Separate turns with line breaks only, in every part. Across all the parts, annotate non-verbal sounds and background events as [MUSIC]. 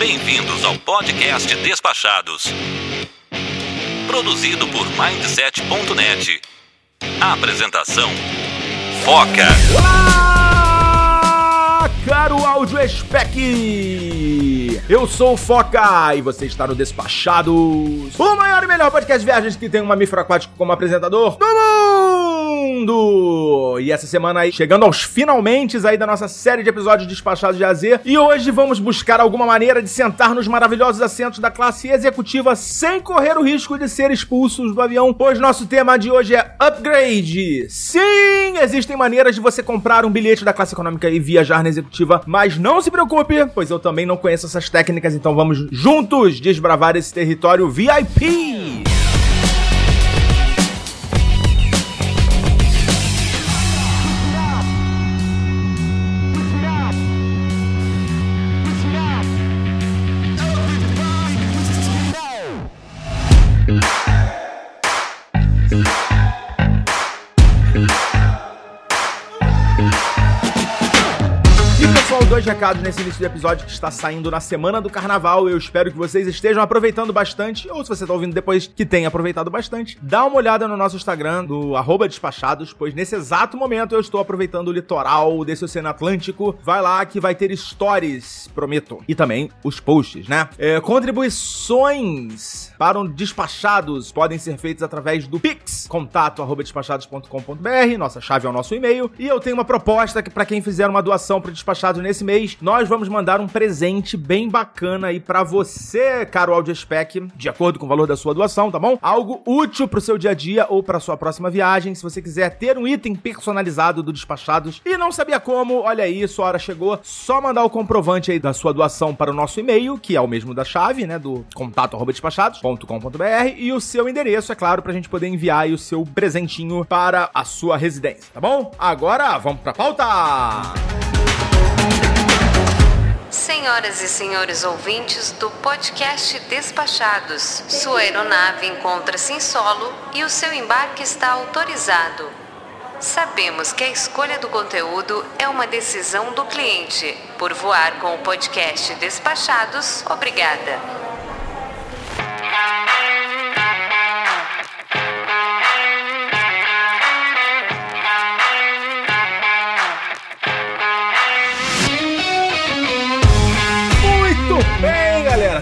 Bem-vindos ao podcast Despachados. Produzido por Mindset.net. Apresentação: Foca.
Olá, caro áudio spec! Eu sou o Foca e você está no Despachados, o maior e melhor podcast de viagens que tem um mamífero aquático como apresentador do mundo! E essa semana aí, chegando aos finalmente aí da nossa série de episódios Despachados de AZ, e hoje vamos buscar alguma maneira de sentar nos maravilhosos assentos da classe executiva sem correr o risco de ser expulsos do avião, pois nosso tema de hoje é upgrade. Sim, existem maneiras de você comprar um bilhete da classe econômica e viajar na executiva, mas não se preocupe, pois eu também não conheço essas técnicas, então vamos juntos desbravar esse território VIP. Dois recados nesse início do episódio que está saindo na semana do carnaval. Eu espero que vocês estejam aproveitando bastante, ou se você está ouvindo depois que tenha aproveitado bastante, dá uma olhada no nosso Instagram, do despachados, pois nesse exato momento eu estou aproveitando o litoral desse Oceano Atlântico. Vai lá que vai ter stories, prometo. E também os posts, né? É, contribuições para o Despachados podem ser feitas através do Pix, contato arroba despachados.com.br, nossa chave é o nosso e-mail. E eu tenho uma proposta que para quem fizer uma doação para Despachados nesse mês, nós vamos mandar um presente bem bacana aí para você, caro AudioSpec, de acordo com o valor da sua doação, tá bom? Algo útil pro seu dia a dia ou para sua próxima viagem. Se você quiser ter um item personalizado do Despachados e não sabia como, olha aí, sua hora chegou. Só mandar o comprovante aí da sua doação para o nosso e-mail, que é o mesmo da chave, né, do contato e o seu endereço, é claro, pra gente poder enviar o seu presentinho para a sua residência, tá bom? Agora, vamos pra pauta!
Senhoras e senhores ouvintes do podcast Despachados, sua aeronave encontra-se em solo e o seu embarque está autorizado. Sabemos que a escolha do conteúdo é uma decisão do cliente. Por voar com o podcast Despachados, obrigada.
Thank you.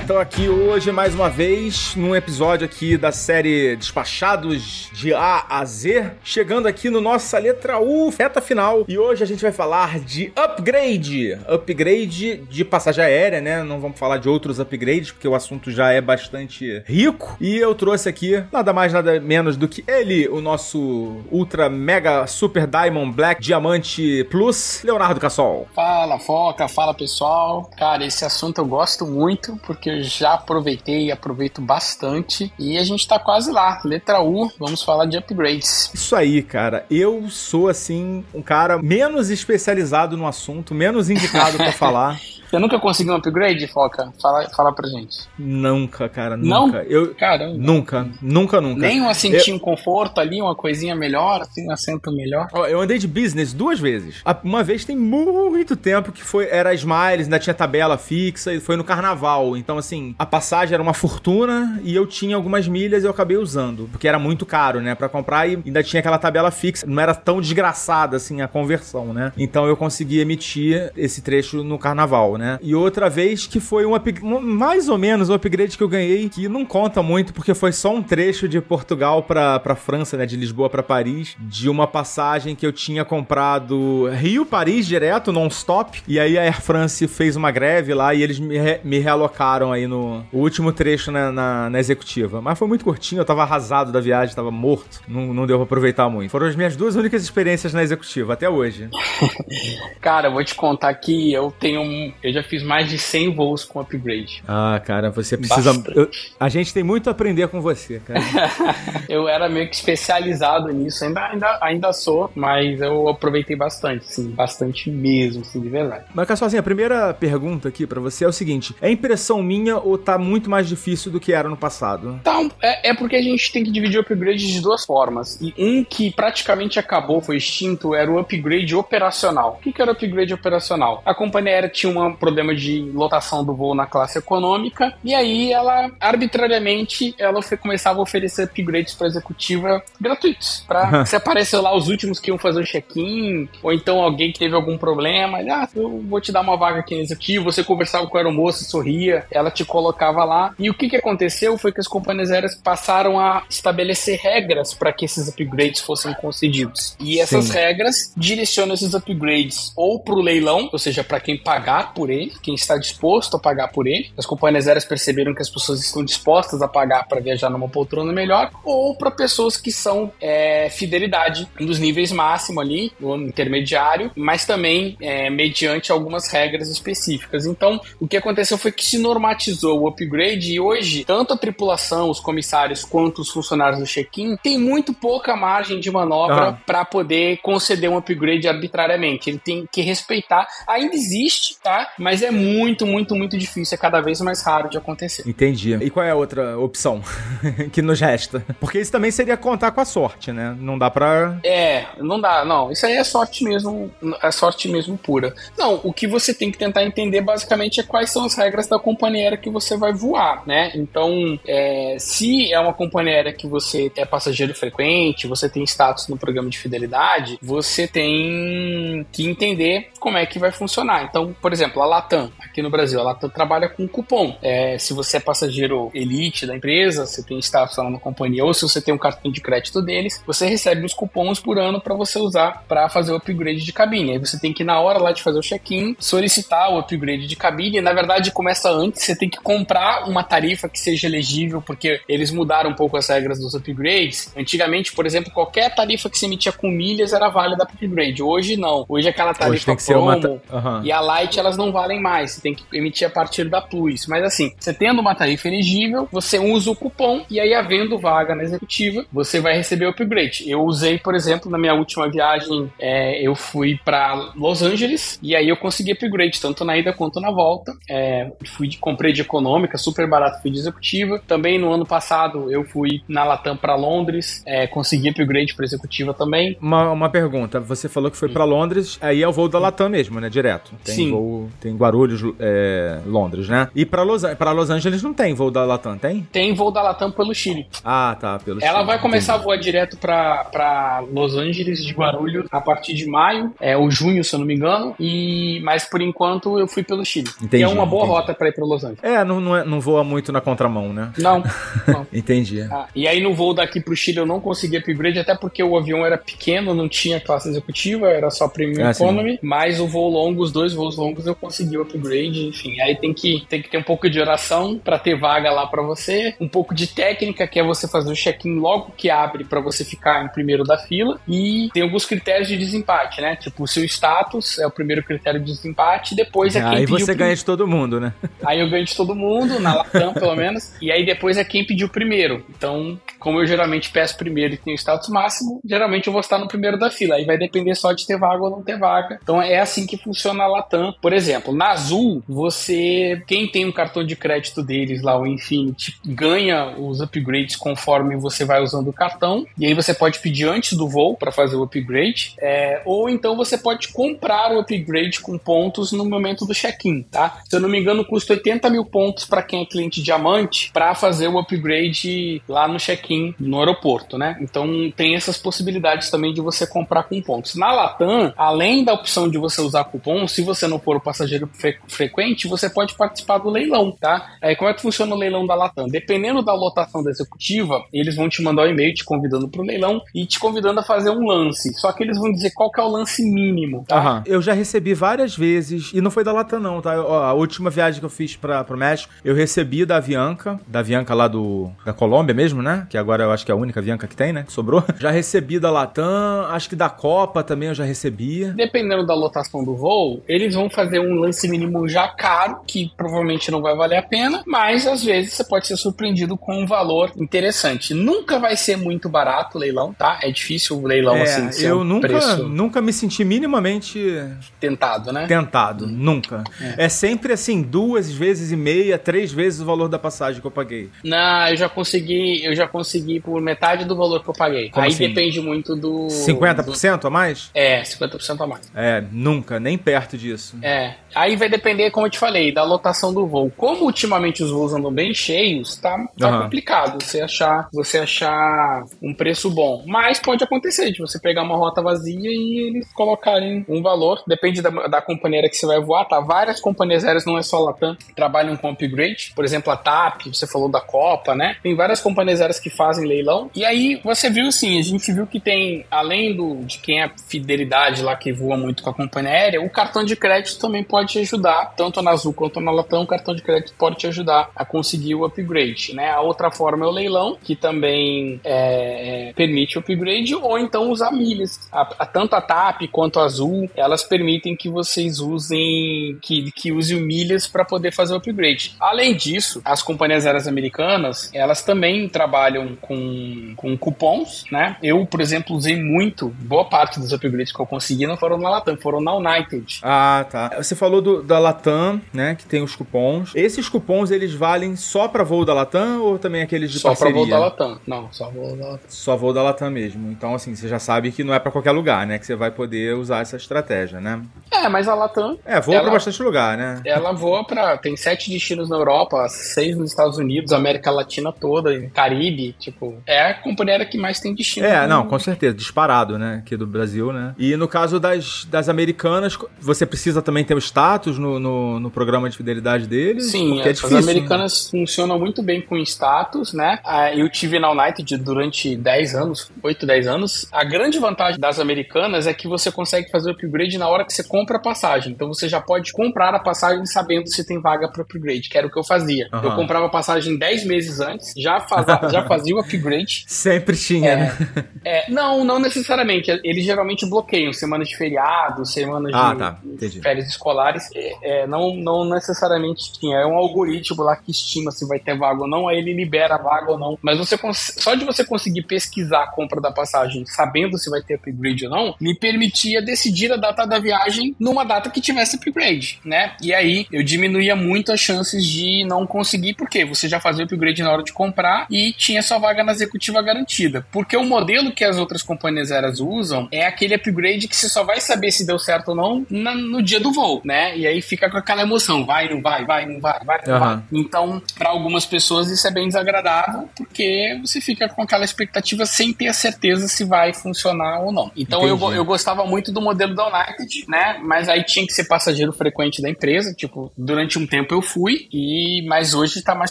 Estão aqui hoje mais uma vez num episódio aqui da série Despachados de A a Z, chegando aqui no nossa letra U, reta final. E hoje a gente vai falar de upgrade, upgrade de passagem aérea, né? Não vamos falar de outros upgrades porque o assunto já é bastante rico. E eu trouxe aqui nada mais nada menos do que ele, o nosso ultra mega super diamond black diamante plus, Leonardo Cassol.
Fala, Foca, fala pessoal. Cara, esse assunto eu gosto muito porque já aproveitei e aproveito bastante. E a gente tá quase lá, letra U, vamos falar de upgrades.
Isso aí, cara. Eu sou, assim, um cara menos especializado no assunto, menos indicado pra [LAUGHS] falar.
Você nunca conseguiu um upgrade, Foca? Fala, fala pra gente.
Nunca, cara,
Não?
nunca. Eu
Caramba.
nunca, nunca, nunca.
Nem um assentinho conforto ali, uma coisinha melhor, assim, um assento melhor.
Ó, Eu andei de business duas vezes. Uma vez tem muito tempo que foi era Smiles, ainda tinha tabela fixa e foi no carnaval. Então assim, a passagem era uma fortuna e eu tinha algumas milhas e eu acabei usando, porque era muito caro, né, Pra comprar e ainda tinha aquela tabela fixa. Não era tão desgraçada assim a conversão, né? Então eu consegui emitir esse trecho no carnaval, né? E outra vez que foi um, mais ou menos um upgrade que eu ganhei que não conta muito porque foi só um trecho de Portugal pra para França, né, de Lisboa pra Paris, de uma passagem que eu tinha comprado Rio-Paris direto, non-stop, e aí a Air France fez uma greve lá e eles me, re- me realocaram aí no o último trecho na, na, na executiva. Mas foi muito curtinho, eu tava arrasado da viagem, tava morto, não, não deu pra aproveitar muito. Foram as minhas duas únicas experiências na executiva, até hoje. [LAUGHS]
Cara, eu vou te contar que eu tenho. Eu já fiz mais de 100 voos com upgrade.
Ah, cara, você precisa. Eu- a gente tem muito a aprender com você, cara. [LAUGHS]
eu era meio que especializado nisso, ainda, ainda, ainda sou, mas eu aproveitei bastante, sim, bastante mesmo, sim, de verdade.
Mas, Cassozinho, a primeira pergunta aqui pra você é o seguinte: é impressão minha ou tá muito mais difícil do que era no passado?
Então, é, é porque a gente tem que dividir o upgrade de duas formas. E um que praticamente acabou, foi extinto, era o upgrade operacional. O que, que era o upgrade operacional? A companhia aérea tinha uma problema de lotação do voo na classe econômica, e aí ela, arbitrariamente, ela começava a oferecer upgrades para executiva gratuitos. Pra, se apareceu lá os últimos que iam fazer o check-in, ou então alguém que teve algum problema, ah, eu vou te dar uma vaga aqui no executivo, você conversava com a aeromoça, sorria, ela te colocava lá. E o que, que aconteceu foi que as companhias aéreas passaram a estabelecer regras para que esses upgrades fossem concedidos. E essas Sim. regras direcionam esses upgrades ou para o leilão, ou seja, para quem pagar por ele, quem está disposto a pagar por ele. As companhias aéreas perceberam que as pessoas estão dispostas a pagar para viajar numa poltrona melhor, ou para pessoas que são é, fidelidade nos níveis máximo ali, no intermediário, mas também é, mediante algumas regras específicas. Então, o que aconteceu foi que se normatizou o upgrade e hoje, tanto a tripulação, os comissários, quanto os funcionários do check-in, tem muito pouca margem de manobra ah. para poder conceder um upgrade arbitrariamente. Ele tem que respeitar. Ainda existe, tá? Mas é muito, muito, muito difícil. É cada vez mais raro de acontecer.
Entendi. E qual é a outra opção [LAUGHS] que nos resta? Porque isso também seria contar com a sorte, né? Não dá pra.
É, não dá, não. Isso aí é sorte mesmo. É sorte mesmo pura. Não, o que você tem que tentar entender basicamente é quais são as regras da companhia aérea que você vai voar, né? Então, é, se é uma companhia aérea que você é passageiro frequente, você tem status no programa de fidelidade, você tem que entender como é que vai funcionar. Então, por exemplo, a Latam, aqui no Brasil, a Latam trabalha com cupom. É, se você é passageiro elite da empresa, você tem status lá na companhia, ou se você tem um cartão de crédito deles, você recebe os cupons por ano para você usar para fazer o upgrade de cabine. Aí você tem que, na hora lá de fazer o check-in, solicitar o upgrade de cabine. Na verdade, começa antes, você tem que comprar uma tarifa que seja elegível, porque eles mudaram um pouco as regras dos upgrades. Antigamente, por exemplo, qualquer tarifa que se emitia com milhas era válida para upgrade. Hoje não. Hoje aquela tarifa promo uhum. e a light elas não valem mais. Você tem que emitir a partir da plus. Mas assim, você tendo uma tarifa elegível, você usa o cupom e aí havendo vaga na executiva, você vai receber o upgrade. Eu usei, por exemplo, na minha última viagem, é, eu fui para Los Angeles e aí eu consegui upgrade tanto na ida quanto na volta. É, fui de, comprei de econômica, super barato, fui de executiva. Também no ano passado eu fui na Latam para Londres, é, consegui upgrade para executiva também.
Uma, uma pergunta, você falou que foi para Londres, aí é o voo da Latam mesmo, né? Direto. Tem Sim. voo, tem Guarulhos, é, Londres, né? E para Los, pra Los Angeles não tem voo da Latam, tem?
Tem voo da Latam pelo Chile.
Ah, tá, pelo
Ela Chile. Ela vai começar entendi. a voar direto para Los Angeles de Guarulhos a partir de maio, é, ou junho, se eu não me engano, e mas por enquanto eu fui pelo Chile. Entendi, que é uma boa entendi. rota para ir para Los Angeles.
É, não, não, é, não voa muito na contramão, né?
Não. [LAUGHS] não.
entendi.
Ah, e aí no voo daqui pro Chile eu não consegui upgrade, até porque o avião era pequeno, não tinha classe executiva, era só Premium ah, Economy, sim. mas o voo longo, os dois voos longos eu consegui o upgrade, enfim. Aí tem que, tem que ter um pouco de oração para ter vaga lá para você, um pouco de técnica, que é você fazer o check-in logo que abre para você ficar em primeiro da fila, e tem alguns critérios de desempate, né? Tipo, o seu status é o primeiro critério de desempate, depois é quem
Aí você ganha de todo mundo, né?
Aí eu ganho de todo mundo, na Latam pelo menos, e aí depois é quem pediu primeiro. Então, como eu geralmente peço primeiro e tenho status máximo, geralmente eu vou estar no primeiro da fila. Aí vai depender só de ter vaga ou não ter vaga. Então é assim que funciona a Latam. Por exemplo, na Azul, você, quem tem um cartão de crédito deles lá, o Infinity, ganha os upgrades conforme você vai usando o cartão. E aí você pode pedir antes do voo para fazer o upgrade. É, ou então você pode comprar o upgrade com pontos no momento do check-in, tá? Se eu não me engano, custa 80 mil pontos para quem é cliente diamante para fazer o upgrade lá no check-in check-in no aeroporto, né? Então tem essas possibilidades também de você comprar com pontos. Na Latam, além da opção de você usar cupom, se você não for o passageiro fre frequente, você pode participar do leilão, tá? Aí como é que funciona o leilão da Latam? Dependendo da lotação da executiva, eles vão te mandar um e-mail te convidando para o leilão e te convidando a fazer um lance. Só que eles vão dizer qual é o lance mínimo, tá?
Uhum. Eu já recebi várias vezes, e não foi da Latam não, tá? a última viagem que eu fiz para o México, eu recebi da Avianca, da Avianca lá do da Colômbia mesmo, né? Que agora eu acho que é a única Bianca que tem, né? Que sobrou. [LAUGHS] Já recebi da Latam, acho que da Copa também eu já recebia.
Dependendo da lotação do voo, eles vão fazer um lance mínimo já caro, que provavelmente não vai valer a pena, mas às vezes você pode ser surpreendido com um valor interessante. Nunca vai ser muito barato o leilão, tá? É difícil o leilão é, assim.
Ser eu
um
nunca,
preço...
nunca me senti minimamente
tentado, né?
Tentado, nunca. É. é sempre assim, duas vezes e meia, três vezes o valor da passagem que eu paguei.
Não, eu já consegui, eu já consegui por metade do valor que eu paguei. Como Aí assim? depende muito do.
50% do... a mais?
É, 50% a mais.
É, nunca, nem perto disso.
É. Aí vai depender, como eu te falei, da lotação do voo. Como ultimamente os voos andam bem cheios, tá, tá
Aham.
complicado você achar, você achar um preço bom. Mas pode acontecer de você pegar uma rota vazia e eles colocarem um valor. Depende da, da companhia aérea que você vai voar, tá? Várias companhias aéreas, não é só a Latam, trabalham com upgrade. Por exemplo, a TAP, você falou da Copa, né? Tem várias companhias aéreas que fazem leilão. E aí você viu assim, a gente viu que tem, além do de quem é fidelidade lá que voa muito com a companhia aérea, o cartão de crédito também pode te ajudar, tanto na Azul quanto na Latam, o cartão de crédito pode te ajudar a conseguir o upgrade, né? A outra forma é o leilão, que também é, é, permite o upgrade, ou então usar milhas. A, a- tanto a TAP quanto a Azul, elas permitem que vocês usem, que, que usem milhas para poder fazer o upgrade. Além disso, as companhias aéreas americanas, elas também trabalham com, com cupons, né? Eu, por exemplo, usei muito, boa parte dos upgrades que eu consegui não foram na Latam, foram na United.
Ah, tá. Você falou do- da Latam, né? Que tem os cupons. Esses cupons, eles valem só pra voo da Latam ou também aqueles de
Só para
parceria?
voo da Latam. Não, só voo da Latam.
Só voo da Latam mesmo. Então, assim, você já sabe que não é pra qualquer lugar, né? Que você vai poder usar essa estratégia, né?
É, mas a Latam
É, voa pra
Ela-
bastante lugar, né?
Ela voa para tem sete destinos na Europa, seis nos Estados Unidos, América Latina toda, Caribe, tipo, é a companhia aérea que mais tem destino.
É, não, com certeza, disparado, né? Aqui do Brasil, né? E no caso das, das americanas, você precisa também ter o status no, no, no programa de fidelidade deles?
Sim,
porque é
as
difícil.
americanas funcionam muito bem com status, né? Ah, Eu tive na United durante 10 anos, 8, 10 anos. A grande vantagem das americanas é que você consegue fazer o upgrade na hora que você compra a passagem. Então você já pode comprar a passagem sabendo se tem vaga para upgrade, que era o que eu fazia.
Aham.
Eu comprava a passagem 10 meses antes, já, fazia, já fazia o upgrade.
Sempre tinha, né?
É, não, não necessariamente. Eles geralmente bloqueiam semanas de feriado, semanas
Ah,
de
tá.
Férias escolares. É, é, não, não necessariamente tinha. É um algoritmo lá que estima se vai ter vaga ou não, aí ele libera a vaga ou não. Mas você só de você conseguir pesquisar a compra da passagem sabendo se vai ter upgrade ou não, me permitia decidir a data da viagem numa data que tivesse upgrade, né? E aí eu diminuía muito as chances de não conseguir, porque você já fazia o upgrade na hora de comprar e tinha sua vaga na executiva garantida. Porque o modelo que as outras companhias aéreas usam é aquele upgrade que você só vai saber se deu certo ou não na- no dia do voo, né? E aí fica com aquela emoção, vai, não vai, vai, não vai, vai, não
Aham.
vai. Então, para algumas pessoas isso é bem desagradável, porque você fica com aquela expectativa sem ter a certeza se vai funcionar ou não. Então eu, eu gostava muito do modelo da United, né? Mas aí tinha que ser passageiro frequente da empresa. Tipo, durante um tempo eu fui, e mas hoje tá mais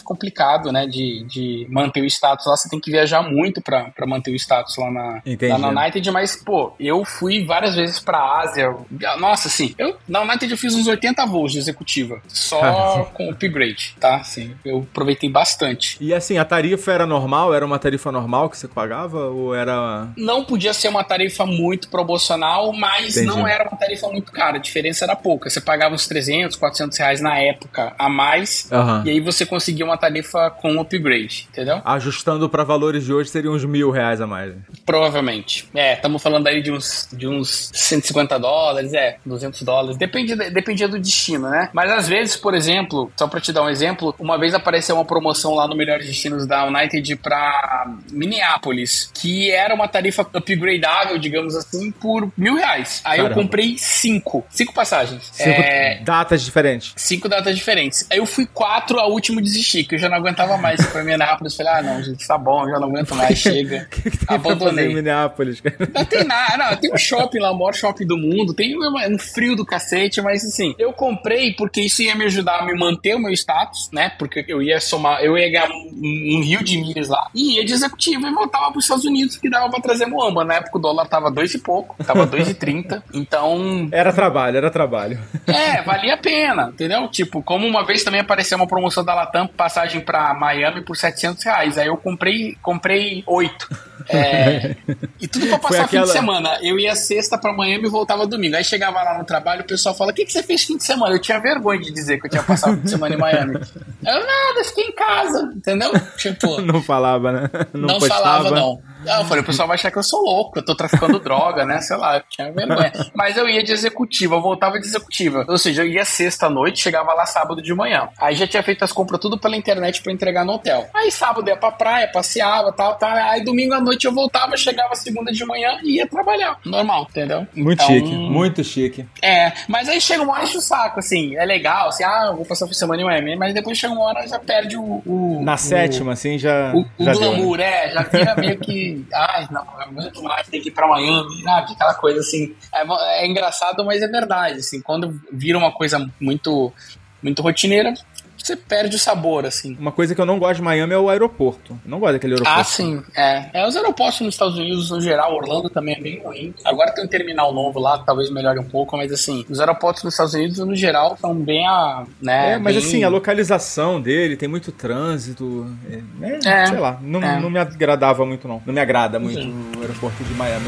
complicado, né? De, de manter o status lá. Você tem que viajar muito pra pra manter o status lá na,
Entendi.
lá na United. Mas, pô, eu fui várias vezes pra Ásia. Nossa, assim, eu, na United eu fiz uns 80 voos de executiva, só [LAUGHS] com upgrade, tá? Assim, eu aproveitei bastante.
E assim, a tarifa era normal? Era uma tarifa normal que você pagava? Ou era.
não podia ser uma tarifa muito promocional, mas
Entendi.
não era uma tarifa muito cara. A diferença era pouca. Você pagava uns 300, 400 reais na época a mais.
Aham.
E aí você conseguia uma tarifa com upgrade, entendeu?
Ajustando pra valores de hoje, seria uns mil reais a mais.
Provavelmente. É, estamos falando aí de uns, de uns 150 dólares, é, 200 dólares. Depende, dependia do destino, né? Mas às vezes, por exemplo, só pra te dar um exemplo, uma vez apareceu uma promoção lá no Melhores Destinos da United pra Minneapolis, que era uma tarifa upgradável, digamos assim, por mil reais. Aí
Caramba.
eu comprei cinco. Cinco passagens.
Cinco
É,
datas diferentes.
cinco datas diferentes. Aí eu fui quatro, a última desistir, que eu já não aguentava mais pra Minneapolis. Falei, ah, não, gente, tá bom, já não aguento mais, [LAUGHS] chega.
O que, que tem
Abandonei.
em Minneapolis? cara?
Não tem nada, não, tem um shopping lá, o maior shopping do mundo, tem um, um frio do cacete, mas assim, eu comprei porque isso ia me ajudar a me manter o meu status, né? Porque eu ia somar, eu ia ganhar um, um rio de milhas lá, e ia de executivo e voltava pros Estados Unidos, que dava pra trazer Moamba. Na época o dólar tava dois e pouco, tava dois e trinta, [LAUGHS] então
Era trabalho, era trabalho.
é, valia a pena, entendeu? Tipo, como uma vez também apareceu uma promoção da Latam, passagem pra Miami por 700 reais. Aí eu comprei, comprei oito. [LAUGHS] É, e tudo pra passar fim
aquela-
de semana. Eu ia sexta pra Miami e voltava domingo. Aí chegava lá no trabalho, o pessoal fala: O que, que você fez fim de semana? Eu tinha vergonha de dizer que eu tinha passado fim de semana em Miami. Eu nada, fiquei em casa, entendeu? [LAUGHS] Tipo,
Não falava, né? Não,
não,
postava.
falava, não. Não, eu falei, o pessoal vai achar que eu sou louco, eu tô traficando [LAUGHS] droga, né? Sei lá, eu tinha vergonha. Mas eu ia de executiva, eu voltava de executiva. Ou seja, eu ia sexta-noite, chegava lá sábado de manhã. Aí já tinha feito as compras tudo pela internet para entregar no hotel. Aí sábado ia pra praia, passeava, tal, tal. Aí domingo à noite eu voltava, chegava segunda de manhã e ia trabalhar. Normal, entendeu?
Muito
Então,
chique, muito chique.
É, mas aí chega uma hora enche o saco, assim. É legal, assim, ah, eu vou passar por semana em Miami. Mas depois chega uma hora já perde o. o
Na
o-
sétima, assim, já.
o, o
já deu, né?
glamour, é, já vira meio que. Ai, não, é muito mais, tem que ir pra Miami, sabe? Aquela coisa assim. É, é engraçado, mas é verdade, assim. Quando vira uma coisa muito, muito rotineira, você perde o sabor, assim.
Uma coisa que eu não gosto de Miami é o aeroporto. Eu não gosto daquele aeroporto.
Ah, sim, é. é. Os aeroportos nos Estados Unidos, no geral, Orlando também é bem ruim. Agora tem um terminal novo lá, talvez melhore um pouco, mas assim, os aeroportos nos Estados Unidos, no geral, são bem a. Né,
É, mas
bem-
assim, a localização dele tem muito trânsito. É, é,
É,
sei lá, não,
é.
não me agradava muito, não. Não me agrada muito o aeroporto de Miami.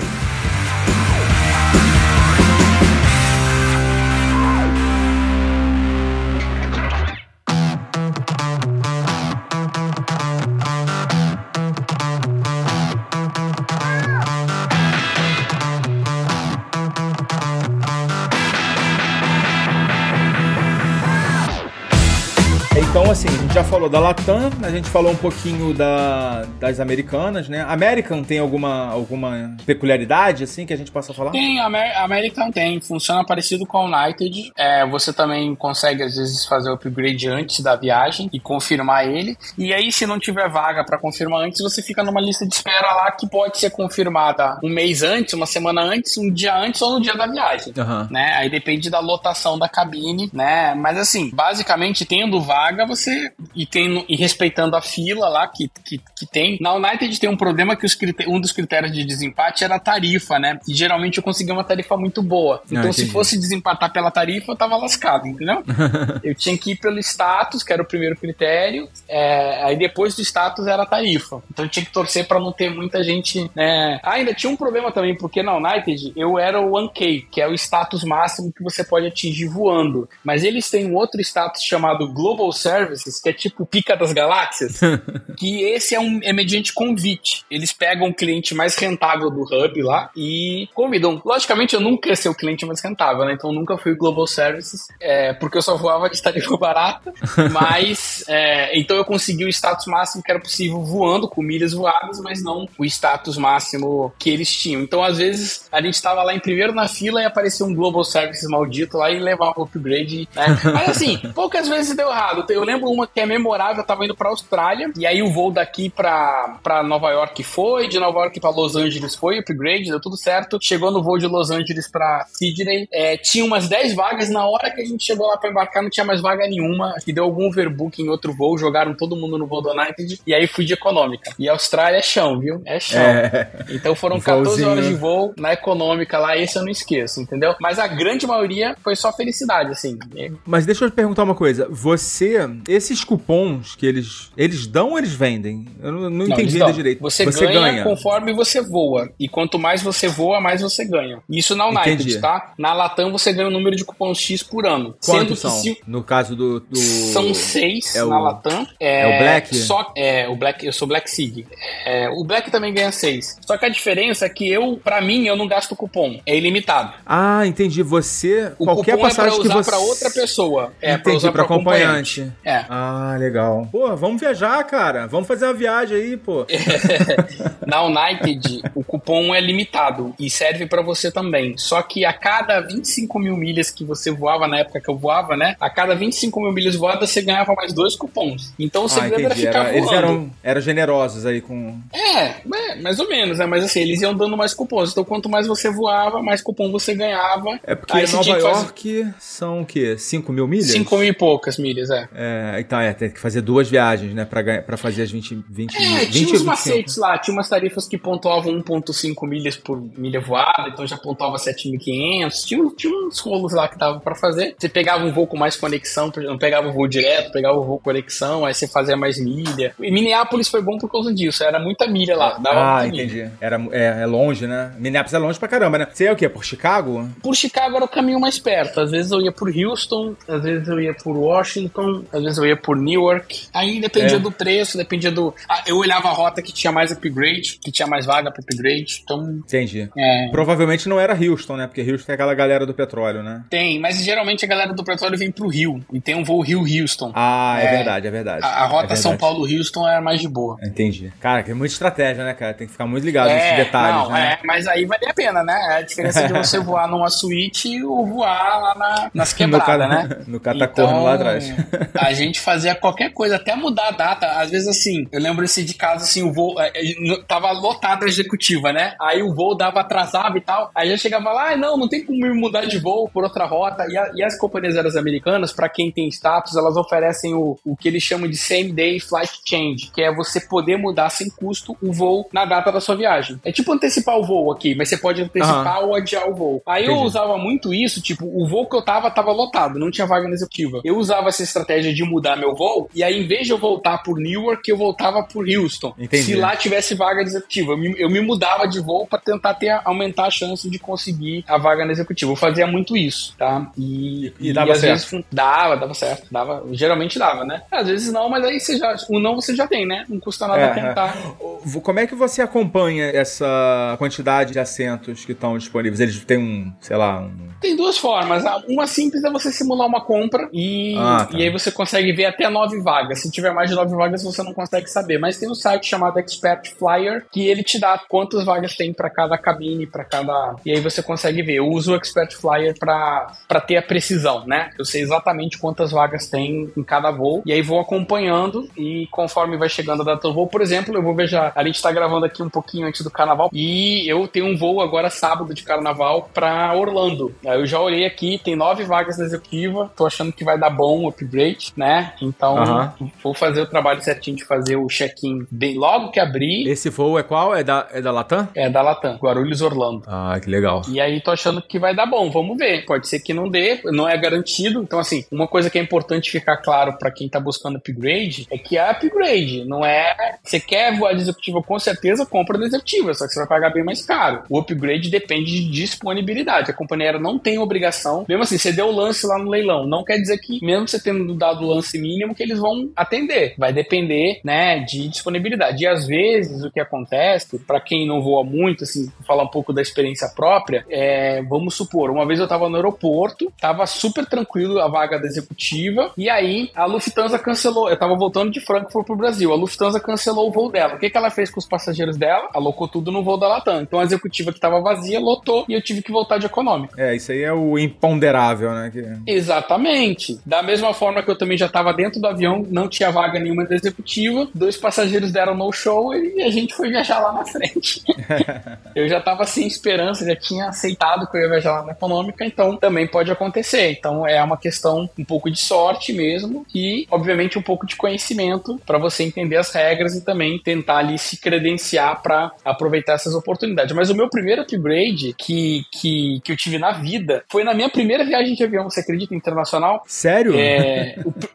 Gente já falou da Latam, a gente falou um pouquinho da, das americanas, né? American tem alguma, alguma peculiaridade, assim, que a gente possa falar?
Tem, a Amer- American tem, funciona parecido com a United. É, você também consegue, às vezes, fazer o upgrade antes da viagem e confirmar ele. E aí, se não tiver vaga para confirmar antes, você fica numa lista de espera lá que pode ser confirmada um mês antes, uma semana antes, um dia antes ou no dia da viagem.
Aham.
Né? Aí depende da lotação da cabine, né? Mas assim, basicamente, tendo vaga, você. E, tendo, e respeitando a fila lá que, que, que tem. Na United tem um problema que os um dos critérios de desempate era a tarifa, né? E geralmente eu consegui uma tarifa muito boa. Então,
Ah,
se
entendi.
fosse desempatar pela tarifa, eu tava lascado, entendeu? [LAUGHS] eu tinha que ir pelo status, que era o primeiro critério. é, aí depois do status era a tarifa. Então eu tinha que torcer pra não ter muita gente. Né? Ah, ainda tinha um problema também, porque na United eu era o 1K, que é o status máximo que você pode atingir voando. Mas eles têm um outro status chamado Global Services, que é tipo pica das galáxias. [LAUGHS] que esse é um é mediante convite. Eles pegam o cliente mais rentável do hub lá e convidam. Logicamente, eu nunca ia ser o cliente mais rentável, né? Então eu nunca fui Global Services, é, porque eu só voava de tarifa [LAUGHS] barata. Mas é, então eu consegui o status máximo que era possível voando, com milhas voadas, mas não o status máximo que eles tinham. Então, às vezes, a gente estava lá em primeiro na fila e aparecia um Global Services maldito lá e levava o upgrade. Né? Mas assim, [LAUGHS] poucas vezes deu errado. Eu lembro uma que é memorável, eu tava indo pra Austrália, e aí o voo daqui pra, pra Nova York foi, de Nova York pra Los Angeles foi, upgrade, deu tudo certo. Chegou no voo de Los Angeles pra Sydney, é, tinha umas 10 vagas, na hora que a gente chegou lá pra embarcar não tinha mais vaga nenhuma, que deu algum overbook em outro voo, jogaram todo mundo no voo do United, e aí fui de econômica. E a Austrália é chão, viu? É chão.
É.
Então foram
Um
14
voozinho.
horas de voo na econômica lá, esse eu não esqueço, entendeu? Mas a grande maioria foi só felicidade, assim.
Mas deixa eu te perguntar uma coisa. Você, esses cupons que eles. Eles dão ou eles vendem? Eu não, não
Não,
entendi ainda direito.
Você, ganha, conforme você voa. E quanto mais você voa, mais você ganha. Isso na United,
Entendi.
tá? Na Latam você ganha um número de cupons X por ano.
Quantos
que
são?
se-
No caso do. do-
São seis
é o-
na Latam.
é o Black?
Só, é, o Black, eu sou Black Sig. É, o Black também ganha seis. Só que a diferença é que eu, pra mim, eu não gasto cupom. É ilimitado.
Ah, entendi. Você.
O
qualquer
cupom é pra
passagem que
usar
você.
pra outra pessoa. É, pra
Entendi,
usar
pra
pra acompanhante.
acompanhante.
É.
Ah, legal. Pô, vamos viajar, cara. Vamos fazer uma viagem aí, pô. [LAUGHS]
Na United, o cupom é limitado e serve pra você também. Só que a cada 25 mil milhas que você voava, na época que eu voava, né? A cada 25 mil milhas voadas, você ganhava mais dois cupons. Então o
Ah,
segredo era
entendi.
ficar
Era- eles
voando.
eram, eram generosos aí com.
É, é, mais ou menos, né? Mas assim, eles iam dando mais cupons. Então quanto mais você voava, mais cupom você ganhava.
É porque
Aí você
Nova
que fazer
York são o quê? 5 mil milhas?
5 mil e poucas milhas, é.
É, então é, tem que fazer duas viagens, né? Pra, ganhar, pra fazer as 20, 20,
É,
20
tinha uns
25.
macetes lá, tinha umas tarifas que pontuavam 1.5 milhas por milha voada, então já pontuava 7.500, tinha, tinha uns rolos lá que dava pra fazer. Você pegava um voo com mais conexão, não pegava o voo direto, pegava o voo com conexão, aí você fazia mais milha. E Minneapolis foi bom por causa disso, era muita milha lá, dava
Ah,
muita milha.
entendi. Era, é, é longe, né? Minneapolis é longe pra caramba, né? Você é o quê? Por Chicago?
Por Chicago era o caminho mais perto, às vezes eu ia por Houston, às vezes eu ia por Washington, às vezes eu ia por Newark. Aí dependia
É.
do preço, dependia do. Ah, eu olhava a rota que tinha mais upgrade, que tinha mais vaga para upgrade. Então,
Entendi.
é.
Provavelmente não era Houston, né? Porque Houston é aquela galera do petróleo, né?
Tem, mas geralmente a galera do petróleo vem pro Rio. E tem um voo Rio-Houston.
Ah, é,
É.
verdade, é verdade.
A, a rota
É
São. Paulo-Houston é mais de boa.
Entendi. Cara, que é muita estratégia, né, cara? Tem que ficar muito ligado nesses detalhes,
não,
né?
é, mas aí vale a pena, né? É a diferença de você [LAUGHS] voar numa suíte ou voar lá na- nas quebradas,
ca-
né? [LAUGHS]
no catacorno lá atrás.
a gente [LAUGHS] fazia qualquer coisa, até mudar a data. Às vezes, assim, eu lembro esse de caso, assim, o voo. é, é, tava lotada a executiva, né? Aí o voo dava atrasava e tal. Aí já chegava lá, ah, não, não tem como mudar de voo por outra rota. E, a- e as companhias aéreas americanas, pra quem tem status, elas oferecem o, o que eles chamam de same day flight change, que é você poder mudar sem custo o voo na data da sua viagem. É tipo antecipar o voo aqui, mas você pode antecipar ou adiar o voo. Aí eu
Entendi.
usava muito isso, tipo, o voo que eu tava tava lotado, não tinha vaga na executiva. Eu usava essa estratégia de mudar meu voo, e aí em vez de eu voltar por Newark, eu voltava por Houston.
Entendi.
Se lá tivesse vaga na executiva, eu me, eu me mudava de voo pra tentar ter, aumentar a chance de conseguir a vaga na executiva. Eu fazia muito isso, tá? E,
E dava
às
certo?
vezes dava, dava certo, dava, geralmente dava, né? Às vezes não, mas aí você já, o não você já tem, né? Não custa nada
É,
tentar.
O- Como é que você acompanha essa quantidade de assentos que estão disponíveis? Eles têm um, sei lá, um.
Tem duas formas. Uma simples é você simular uma compra e,
Ah, tá.
e aí você consegue ver até nove vagas. Se tiver mais de nove vagas, você não consegue saber. Mas tem um site chamado Expert Flyer que ele te dá quantas vagas tem para cada cabine, para cada. E aí você consegue ver. Eu uso o Expert Flyer para ter a precisão, né? Eu sei exatamente quantas vagas tem em cada voo. E aí vou acompanhando e conforme vai chegando a data do voo, por exemplo, eu vou ver já. A gente tá gravando aqui um pouquinho antes do carnaval e eu tenho um voo agora sábado de carnaval para Orlando. Eu já olhei aqui, tem nove vagas na executiva, tô achando que vai dar bom o upgrade, né? Então vou fazer o trabalho certinho de fazer o check-in bem logo que abrir.
Esse voo é qual? É da, é da Latam?
É da Latam, Guarulhos Orlando.
Ah, que legal.
E aí tô achando que vai dar bom, vamos ver. Pode ser que não dê, não é garantido. Então, assim, uma coisa que é importante ficar claro pra quem tá buscando upgrade é que é upgrade, não é. Você quer voar de executiva, com certeza compra da executiva, só que você vai pagar bem mais caro. O upgrade depende de disponibilidade. A companhia aérea não tem obrigação. Mesmo assim, você deu o lance lá no leilão, não quer dizer que, mesmo você tendo dado o lance mínimo, que eles vão atender. Vai depender, né, de disponibilidade. E às vezes o que acontece, pra quem não voa muito, assim, falar um pouco da experiência própria, é, vamos supor, uma vez eu tava no aeroporto, tava super tranquilo a vaga da executiva, e aí a Lufthansa cancelou. Eu tava voltando de Frankfurt pro Brasil. A Lufthansa cancelou o voo dela. O que, que ela fez com os passageiros dela? Alocou tudo no voo da Latam. Então a executiva que tava vazia lotou e eu tive que voltar de econômica.
É, isso aí é o imponderável, né? Que-
Exatamente. Da mesma forma que eu também já estava dentro do avião, não tinha vaga nenhuma da executiva, dois passageiros deram no show e a gente foi viajar lá na frente. [LAUGHS] eu já estava sem esperança, já tinha aceitado que eu ia viajar lá na econômica, então também pode acontecer. Então é uma questão um pouco de sorte mesmo e, obviamente, um pouco de conhecimento para você entender as regras e também tentar ali se credenciar para aproveitar essas oportunidades. Mas o meu primeiro upgrade que, que, que eu tive na vida foi na minha primeira viagem de avião, você acredita, internacional?
Sério?
É, [LAUGHS] o pr-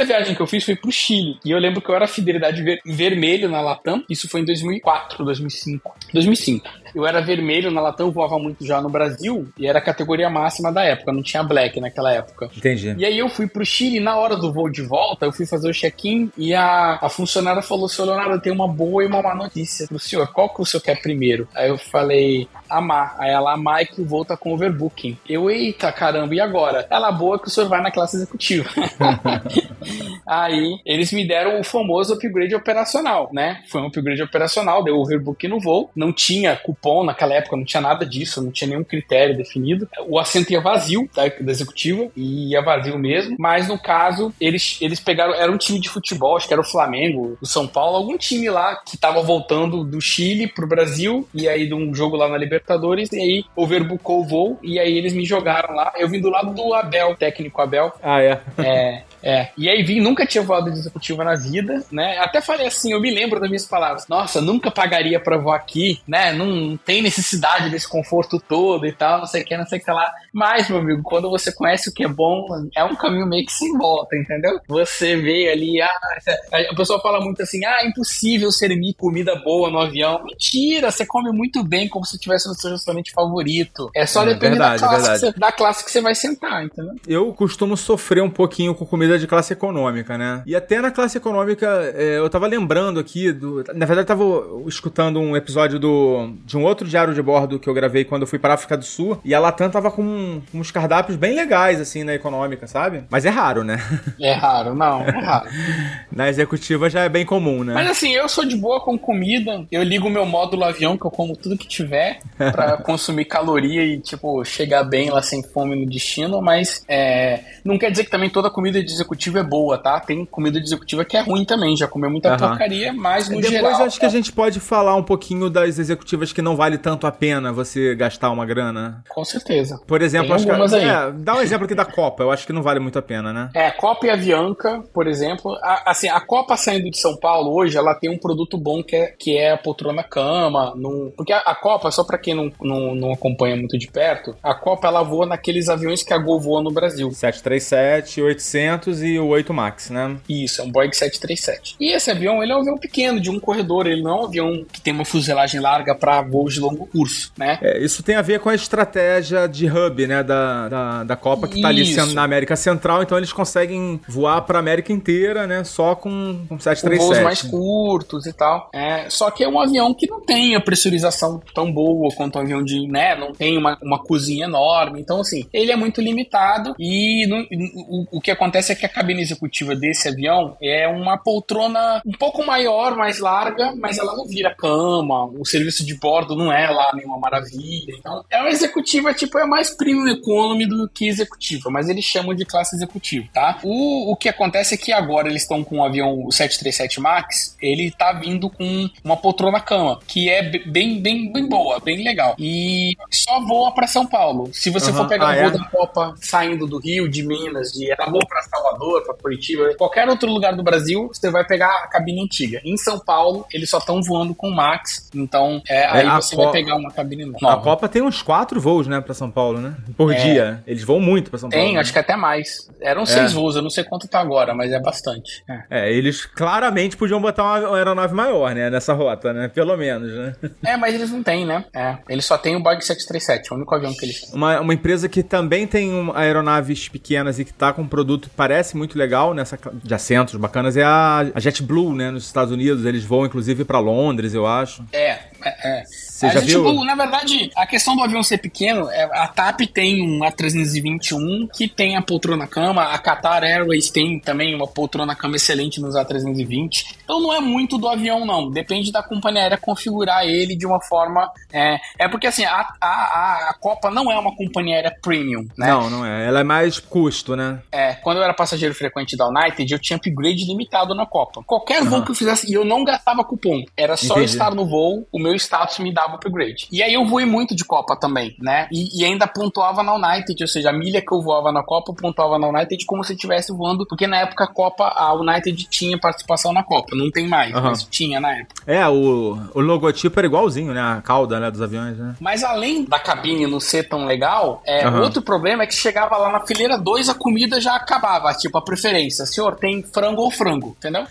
a primeira viagem que eu fiz foi pro Chile. E eu lembro que eu era fidelidade ver- vermelho na Latam. Isso foi em 2004, 2005. 2005. Eu era vermelho na Latam, voava muito já no Brasil. E era a categoria máxima da época, não tinha black naquela época.
Entendi.
E aí eu fui pro Chile, e na hora do voo de volta, eu fui fazer o check-in e a, a funcionária falou, seu Leonardo, eu tenho uma boa e uma má notícia pro senhor. Qual que o senhor quer primeiro? Aí eu falei, amar. Aí ela, amar é que tá com overbooking. Eu, eita caramba, e agora? Ela, boa que o senhor vai na classe executiva. [LAUGHS] Aí eles me deram o famoso upgrade operacional, né? Foi um upgrade operacional, deu overbooking no voo, não tinha cupom naquela época, não tinha nada disso, não tinha nenhum critério definido. O assento ia vazio da, da executiva, e ia vazio mesmo, mas no caso, eles, eles pegaram, era um time de futebol, acho que era o Flamengo, o São Paulo, algum time lá que tava voltando do Chile pro Brasil, e aí de um jogo lá na Libertadores, e aí overbookou o voo, e aí eles me jogaram lá. Eu vim do lado do Abel, técnico Abel,
Ah, é.
é, é. E aí vim, nunca tinha voado de executiva na vida, né? Até falei assim, eu me lembro das minhas palavras. Nossa, nunca pagaria pra voar aqui, né? Não tem necessidade desse conforto todo e tal, não sei o que, não sei o que lá. Mas, meu amigo, quando você conhece o que é bom, é um caminho meio que sem volta, entendeu? Você vê ali, ah, a pessoa fala muito assim, ah, é impossível servir comida boa no avião. Mentira, você come muito bem como se estivesse no seu restaurante favorito. É só
É,
depender
verdade,
da, classe você, da classe que você vai sentar, entendeu?
Eu costumo sofrer um pouquinho com comida de classe econômica, né? E até na classe econômica, é, eu tava lembrando aqui do. Na verdade, eu tava escutando um episódio do, de um outro diário de bordo que eu gravei quando eu fui pra África do Sul. E a Latam tava com uns cardápios bem legais, assim, na econômica, sabe? Mas é raro, né?
É raro, não, é [LAUGHS] raro.
na executiva já é bem comum, né?
Mas assim, eu sou de boa com comida. Eu ligo o meu módulo avião, que eu como tudo que tiver, [LAUGHS] pra consumir caloria e, tipo, chegar bem lá sem fome no destino. Mas é, não quer dizer que também toda comida de executivo é boa, tá? Tem comida de executiva que é ruim também. Já comeu muita
Aham.
porcaria, mas no
Depois
geral.
eu acho que a gente pode falar um pouquinho das executivas que não vale tanto a pena você gastar uma grana.
Com certeza.
Por exemplo,
Tem
acho que. É, dá um exemplo aqui da Copa, eu acho que não vale muito a pena, né?
É, Copa e Avianca, por exemplo. A, assim, a Copa saindo de São Paulo hoje, ela tem um produto bom que é, que é a poltrona cama. Num, porque a, a Copa, só pra quem não, não, não acompanha muito de perto, a Copa ela voa naqueles aviões que a Gol voa no Brasil.
737, 800 e o 8 Max, né?
Isso, é um Boeing 737. E esse avião, ele é um avião pequeno, de um corredor. Ele não é um avião que tem uma fuselagem larga para voos de longo curso, né?
É, isso tem a ver com a estratégia de hub, né, da, da, da Copa, que tá ali na América Central, então eles conseguem voar pra América inteira, né, só com, com
com
737.
voos mais curtos e tal. É, só que é um avião que não tem a pressurização tão boa quanto um avião de, né, não tem uma, uma cozinha enorme. Então, assim, ele é muito limitado e no- o, o que acontece é que a cabine executiva desse avião é uma poltrona um pouco maior, mais larga, mas ela não vira cama. O serviço de bordo não é lá nenhuma maravilha. Então, é uma executiva, tipo, é mais premium economy do que executiva, mas eles chamam de classe executiva, tá? O, o que acontece é que agora eles estão com o avião o 737 MAX, ele tá vindo com uma poltrona cama, que é be- bem, bem, bem boa, bem legal. E só voa pra São Paulo. Se você
Aham.
for pegar
Ah,
o voo
é?
da Copa saindo do Rio, de Minas, de ela voa pra Salvador, pra Curitiba, qualquer outro lugar do Brasil, você vai pegar a cabine antiga. Em São Paulo, eles só estão voando com o Max, então é, aí
a
você vai pegar uma cabine
A
nova.
Copa tem uns quatro voos, né, pra São Paulo, né? Por
É.
dia. Eles voam muito pra São Paulo.
Tem,
né?
acho que até mais. Eram seis voos, eu não sei quanto tá agora, mas é bastante. É.
É, eles claramente podiam botar uma aeronave maior, né, nessa rota, né? Pelo menos, né? [LAUGHS]
É, mas eles não têm, né? É. Eles só têm o Boeing 737, é o único avião que eles têm.
Uma, uma empresa que também tem um- aeronaves pequenas e que tá com um produto que parece muito legal nessa de assentos bacanas é a, a JetBlue, né, nos Estados Unidos. Eles voam inclusive pra Londres, eu acho.
É, é, é.
Já
gente,
viu?
tipo, na verdade, a questão do avião ser pequeno, é, a TAP tem um A321 que tem a poltrona cama, a Qatar Airways tem também uma poltrona cama excelente nos A320. Então não é muito do avião, não. Depende da companhia aérea configurar ele de uma forma. É, é porque assim, a, a, a- Copa não é uma companhia aérea premium, né?
Não, não é. Ela é mais custo, né?
É, quando eu era passageiro frequente da United, eu tinha upgrade limitado na Copa. Qualquer voo que eu fizesse, e eu não gastava cupom. Era só
Entendi.
estar no voo, o meu status me dava upgrade. E aí eu voei muito de Copa também, né? E, e ainda pontuava na United, ou seja, a milha que eu voava na Copa, eu pontuava na United como se eu estivesse voando, porque na época a Copa, a United tinha participação na Copa. Não tem mais,
Aham.
mas tinha na época.
É, o, o logotipo era igualzinho, né? A cauda né, dos aviões, né?
Mas além da cabine não ser tão legal, é,
Aham.
outro problema é que chegava lá na fileira 2, a comida já acabava, tipo, a preferência. Senhor, tem frango ou frango, entendeu?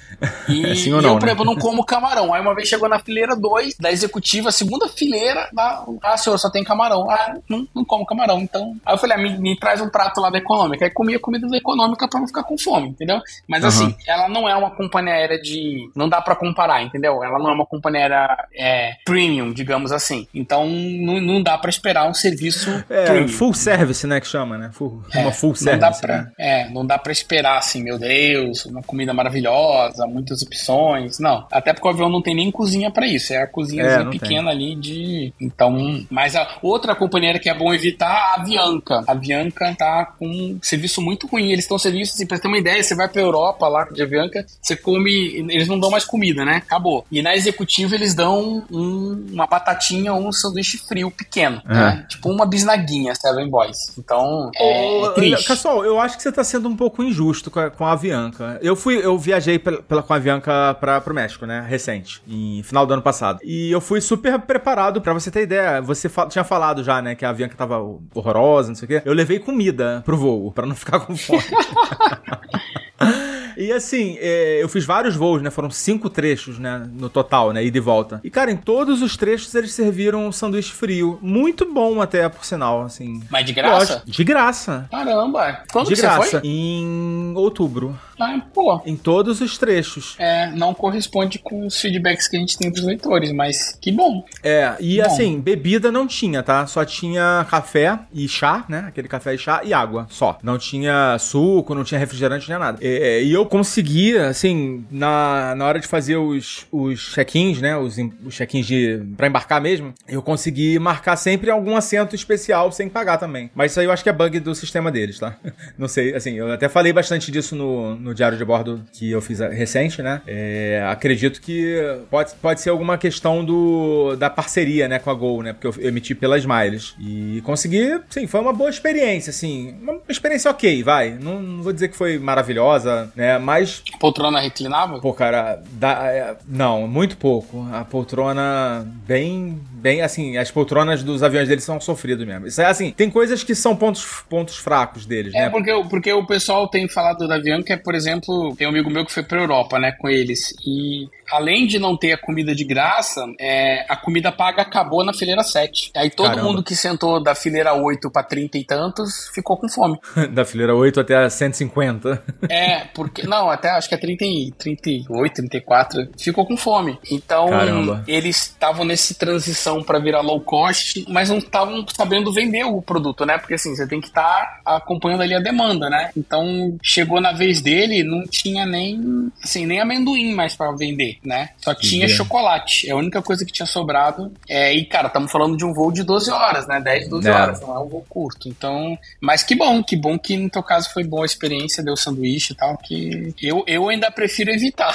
E, [LAUGHS]
É sim ou
e
não,
eu,
né?
por exemplo, não como camarão. Aí uma vez chegou na fileira 2 da executiva, segunda fileira, da, ah, senhor, só tem camarão. Ah, não, não como camarão, então. Aí eu falei, ah, me, me traz um prato lá da econômica. Aí comia comida da econômica pra não ficar com fome, entendeu? Mas
Aham.
assim, ela não é uma companhia aérea de. Não dá pra comparar, entendeu? Ela não é uma companhia aérea é, premium, digamos assim. Então não, não dá pra esperar um serviço
É,
premium.
full service, né? Que chama, né? Full,
É,
uma full
não
service.
dá pra,
né?
é, não dá pra esperar assim, meu Deus, uma comida maravilhosa, muitas opções. Não, até porque o avião não tem nem cozinha pra isso, é a cozinhazinha
É, não
pequena ali de. Então, mas a outra companhia que é bom evitar, a Avianca. A Avianca tá com um serviço muito ruim. Eles estão serviço assim, pra ter uma ideia, você vai pra Europa lá de Avianca, você come, eles não dão mais comida, né? Acabou. E na executiva eles dão um- uma batatinha ou um sanduíche frio pequeno, né? Tipo uma bisnaguinha, Seven Boys. Então, é,
Ô,
triste.
Pessoal, eu acho que você tá sendo um pouco injusto com a, com a Avianca. Eu fui, eu viajei pela, pela- com a Avianca pra, pro México, né? Recente, em final do ano passado. E eu fui super preparado, pra você ter ideia. Você fa- tinha falado já, né, que a Avianca tava horrorosa, não sei o quê. Eu levei comida pro voo, pra não ficar com fome. [LAUGHS] E assim, é, eu fiz vários voos, né? Foram cinco trechos, né? No total, né? Ida e volta. E, cara, em todos os trechos eles serviram um sanduíche frio. Muito bom até, por sinal, assim.
Mas de graça?
Gosto. De graça.
Caramba. Quando
de graça.
você foi?
Em outubro.
Ah, pô.
Em todos os trechos.
É, não corresponde com os feedbacks que a gente tem pros leitores, mas que bom.
É, e
Bom.
assim, bebida não tinha, tá? Só tinha café e chá, né? Aquele café e chá e água, só. Não tinha suco, não tinha refrigerante, nem nada. É, e eu conseguia, assim, na, na hora de fazer os, os check-ins, né? Os, os check-ins de, pra embarcar mesmo, eu consegui marcar sempre algum assento especial sem pagar também. Mas isso aí eu acho que é bug do sistema deles, tá? [LAUGHS] Não sei, assim, eu até falei bastante disso no, no diário de bordo que eu fiz ah, recente, né? É, acredito que pode, pode ser alguma questão do, da parceria, né, com a Gol, né? Porque eu emiti pela Smiles. E consegui, sim, foi uma boa experiência, assim. Uma experiência ok, vai. Não, não vou dizer que foi maravilhosa, né? Mas
Poltrona reclinável?
Pô, cara, dá, é, não, muito pouco. A poltrona bem, bem, assim, as poltronas dos aviões deles são sofridas mesmo. Isso é assim, tem coisas que são pontos, pontos fracos deles,
É,
né?
porque, o- porque o pessoal tem falado da Avianca, é, por exemplo, tem um amigo meu que foi pra Europa, né, com eles. E além de não ter a comida de graça, é, a comida paga acabou na fileira 7. Aí todo
Caramba.
mundo que sentou da fileira 8 pra 30 e tantos ficou com fome. [LAUGHS]
da fileira 8 até a 150. [LAUGHS]
É, porque. Não, até acho que é 30, e- 38, 34. Ficou com fome. Então,
Caramba.
eles estavam nesse transição pra virar low cost, mas não estavam sabendo vender o produto, né? Porque assim, você tem que estar acompanhando ali a demanda, né? Então, chegou na vez dele, não tinha nem. Assim, nem amendoim mais pra vender, né? Só tinha chocolate. É a única coisa que tinha sobrado. É, e, cara, estamos falando de um voo de 12 horas, né? 10, 12
É.
horas. Não é um voo curto. Então. Mas que bom, que bom que no teu caso foi boa a experiência, deu sanduíche e tal, que eu, eu ainda prefiro evitar.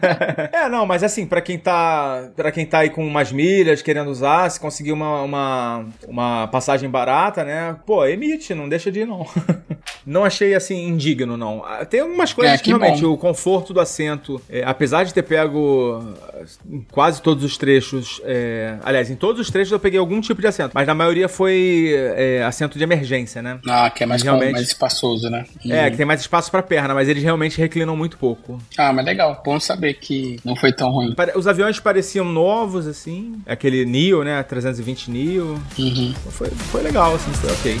[LAUGHS]
é, não, mas assim, pra quem tá. para quem tá aí com umas milhas querendo usar, se conseguir uma, uma, uma passagem barata, né? Pô, emite, não deixa de ir, não. [LAUGHS] não achei assim indigno, não. Ah, Tem algumas coisas
É,
que,
que
realmente
bom.
o conforto do assento, é, apesar de ter pego ah, em quase todos os trechos, é, aliás, em todos os trechos eu peguei algum tipo de assento, mas na maioria foi é, assento de emergência, né?
Ah, que é mais,
Realmente.
mais espaçoso, né?
É,
Uhum.
que tem mais espaço pra perna, mas eles realmente reclinam muito pouco.
Ah, mas legal. Bom saber que não foi tão ruim.
Os aviões pareciam novos, assim. Aquele Neo, né? 320 Neo.
Uhum.
Foi, foi legal, assim, foi ok.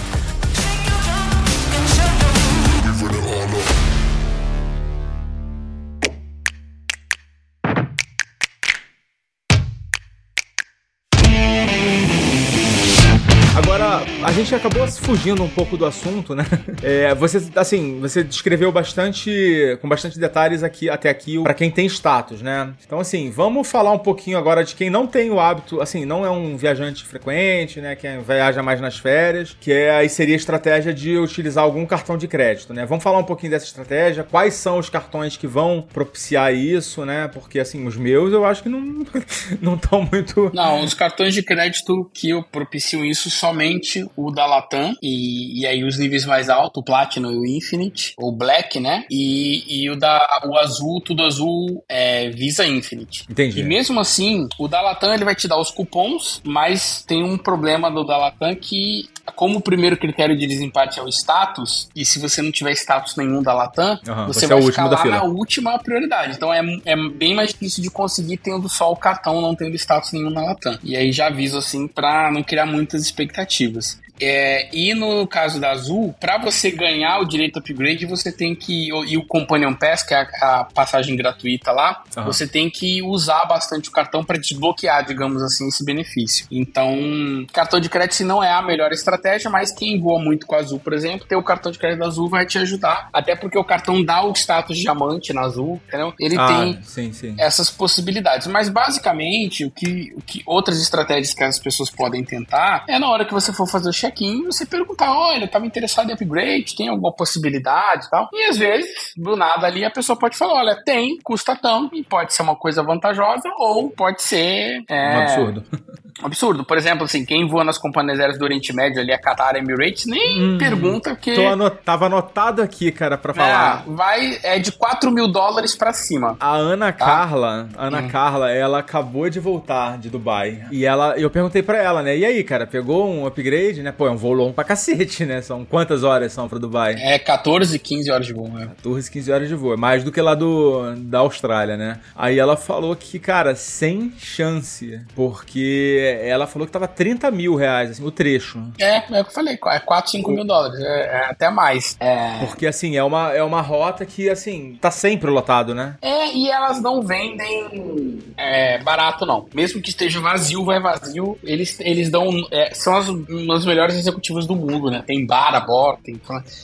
A gente acabou fugindo um pouco do assunto, né? [LAUGHS] É, você, assim, você descreveu bastante, com bastante detalhes aqui, até aqui, para quem tem status, né? Então, assim, vamos falar um pouquinho agora de quem não tem o hábito, assim, não é um viajante frequente, né? Quem viaja mais nas férias, que é, aí seria a estratégia de utilizar algum cartão de crédito, né? Vamos falar um pouquinho dessa estratégia, quais são os cartões que vão propiciar isso, né? Porque, assim, os meus eu acho que não [LAUGHS] não estão muito...
Não, os cartões de crédito que eu propicio isso somente o da Latam e, e aí os níveis mais altos, o Platinum e o Infinite, o Black, né? E, e o da o azul, tudo azul, é Visa Infinite.
Entendi.
E mesmo assim, o da Latam ele vai te dar os cupons, mas tem um problema do da Latam que como o primeiro critério de desempate é o status, e se você não tiver status nenhum da Latam,
Aham,
você,
você é
vai
o
ficar lá na última prioridade. Então é, é bem mais difícil de conseguir tendo só o cartão, não tendo status nenhum na Latam. E aí já aviso assim pra não criar muitas expectativas. É, e no caso da Azul, para você ganhar o direito upgrade, você tem que. E o Companion Pass, que é a, a passagem gratuita lá,
Aham.
você tem que usar bastante o cartão para desbloquear, digamos assim, esse benefício. Então, cartão de crédito não é a melhor estratégia, mas quem voa muito com a Azul, por exemplo, ter o cartão de crédito da Azul vai te ajudar. Até porque o cartão dá o status diamante na Azul, entendeu? Ele
ah,
tem
sim, sim.
essas possibilidades. Mas basicamente, o que, o que outras estratégias que as pessoas podem tentar é na hora que você for fazer o check-in, você perguntar: olha, eu tava interessado em upgrade, tem alguma possibilidade e tal. E às vezes, do nada ali, a pessoa pode falar: olha, tem, custa tanto, e pode ser uma coisa vantajosa, ou pode ser. é,
Um absurdo. [LAUGHS]
absurdo. Por exemplo, assim, quem voa nas companhias aéreas do Oriente Médio ali, a Qatar Emirates, nem pergunta que...
Tô anot... Tava anotado aqui, cara, pra falar.
É, vai, é de 4 mil dólares pra cima.
A Ana Carla, a Ana Carla, ela acabou de voltar de Dubai. E ela, eu perguntei pra ela, né? E aí, cara, pegou um upgrade, né? Pô, é um voo longo pra cacete, né? São quantas horas são pra Dubai?
É 14, 15 horas de voo, né?
14, 15 horas de voo. É mais do que lá do, da Austrália, né? Aí ela falou que, cara, sem chance. Porque ela falou que tava 30 mil reais, assim, o trecho.
É, é o que eu falei, é 4, 5 mil dólares, é, é até mais. É,
Porque, assim, é uma, é uma rota que, assim, tá sempre lotado, né?
é, e elas não vendem é, barato, não. Mesmo que esteja vazio, vai vazio, eles, eles dão. é, são as, melhores executivas do mundo, né? Tem bar a bordo, tem.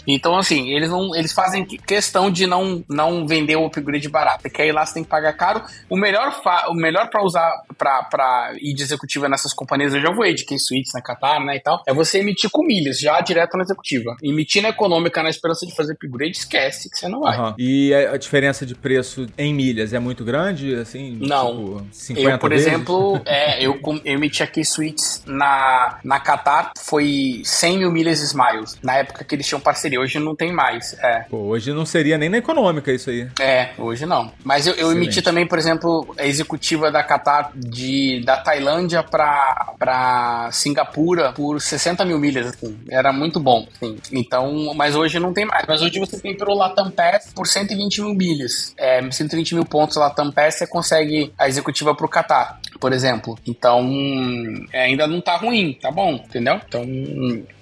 Então, assim, eles não. Eles fazem questão de não, não vender o upgrade barato. Porque aí lá você tem que pagar caro. O melhor, fa- o melhor pra usar pra, pra ir de executiva nessas companhias, eu já voei de K-Suites na Qatar, né? E tal, é você emitir com milhas, já direto na executiva. Emitir na econômica na esperança de fazer upgrade, esquece que você não vai.
Aham. E a a diferença de preço em milhas é muito grande, assim?
Não.
Tipo, 50
Eu, por
vezes?
exemplo, [LAUGHS] é, eu, eu emiti aqui suítes na, na Qatar, foi 100 mil milhas Smiles, na época que eles tinham parceria, hoje não tem mais. É,
Pô, hoje não seria nem na econômica isso aí.
é hoje não. Mas eu, eu emiti também, por exemplo, a executiva da Qatar de, da Tailândia pra, pra Singapura por 60 mil milhas, assim. Era muito bom, assim. Então, mas hoje não tem mais. Mas hoje você tem pelo Latam Pass por 120 mil milhas. É, 120 mil pontos Latam Pass, você consegue a executiva pro Qatar, por exemplo. Então, é, ainda não tá ruim, tá bom, entendeu? Então,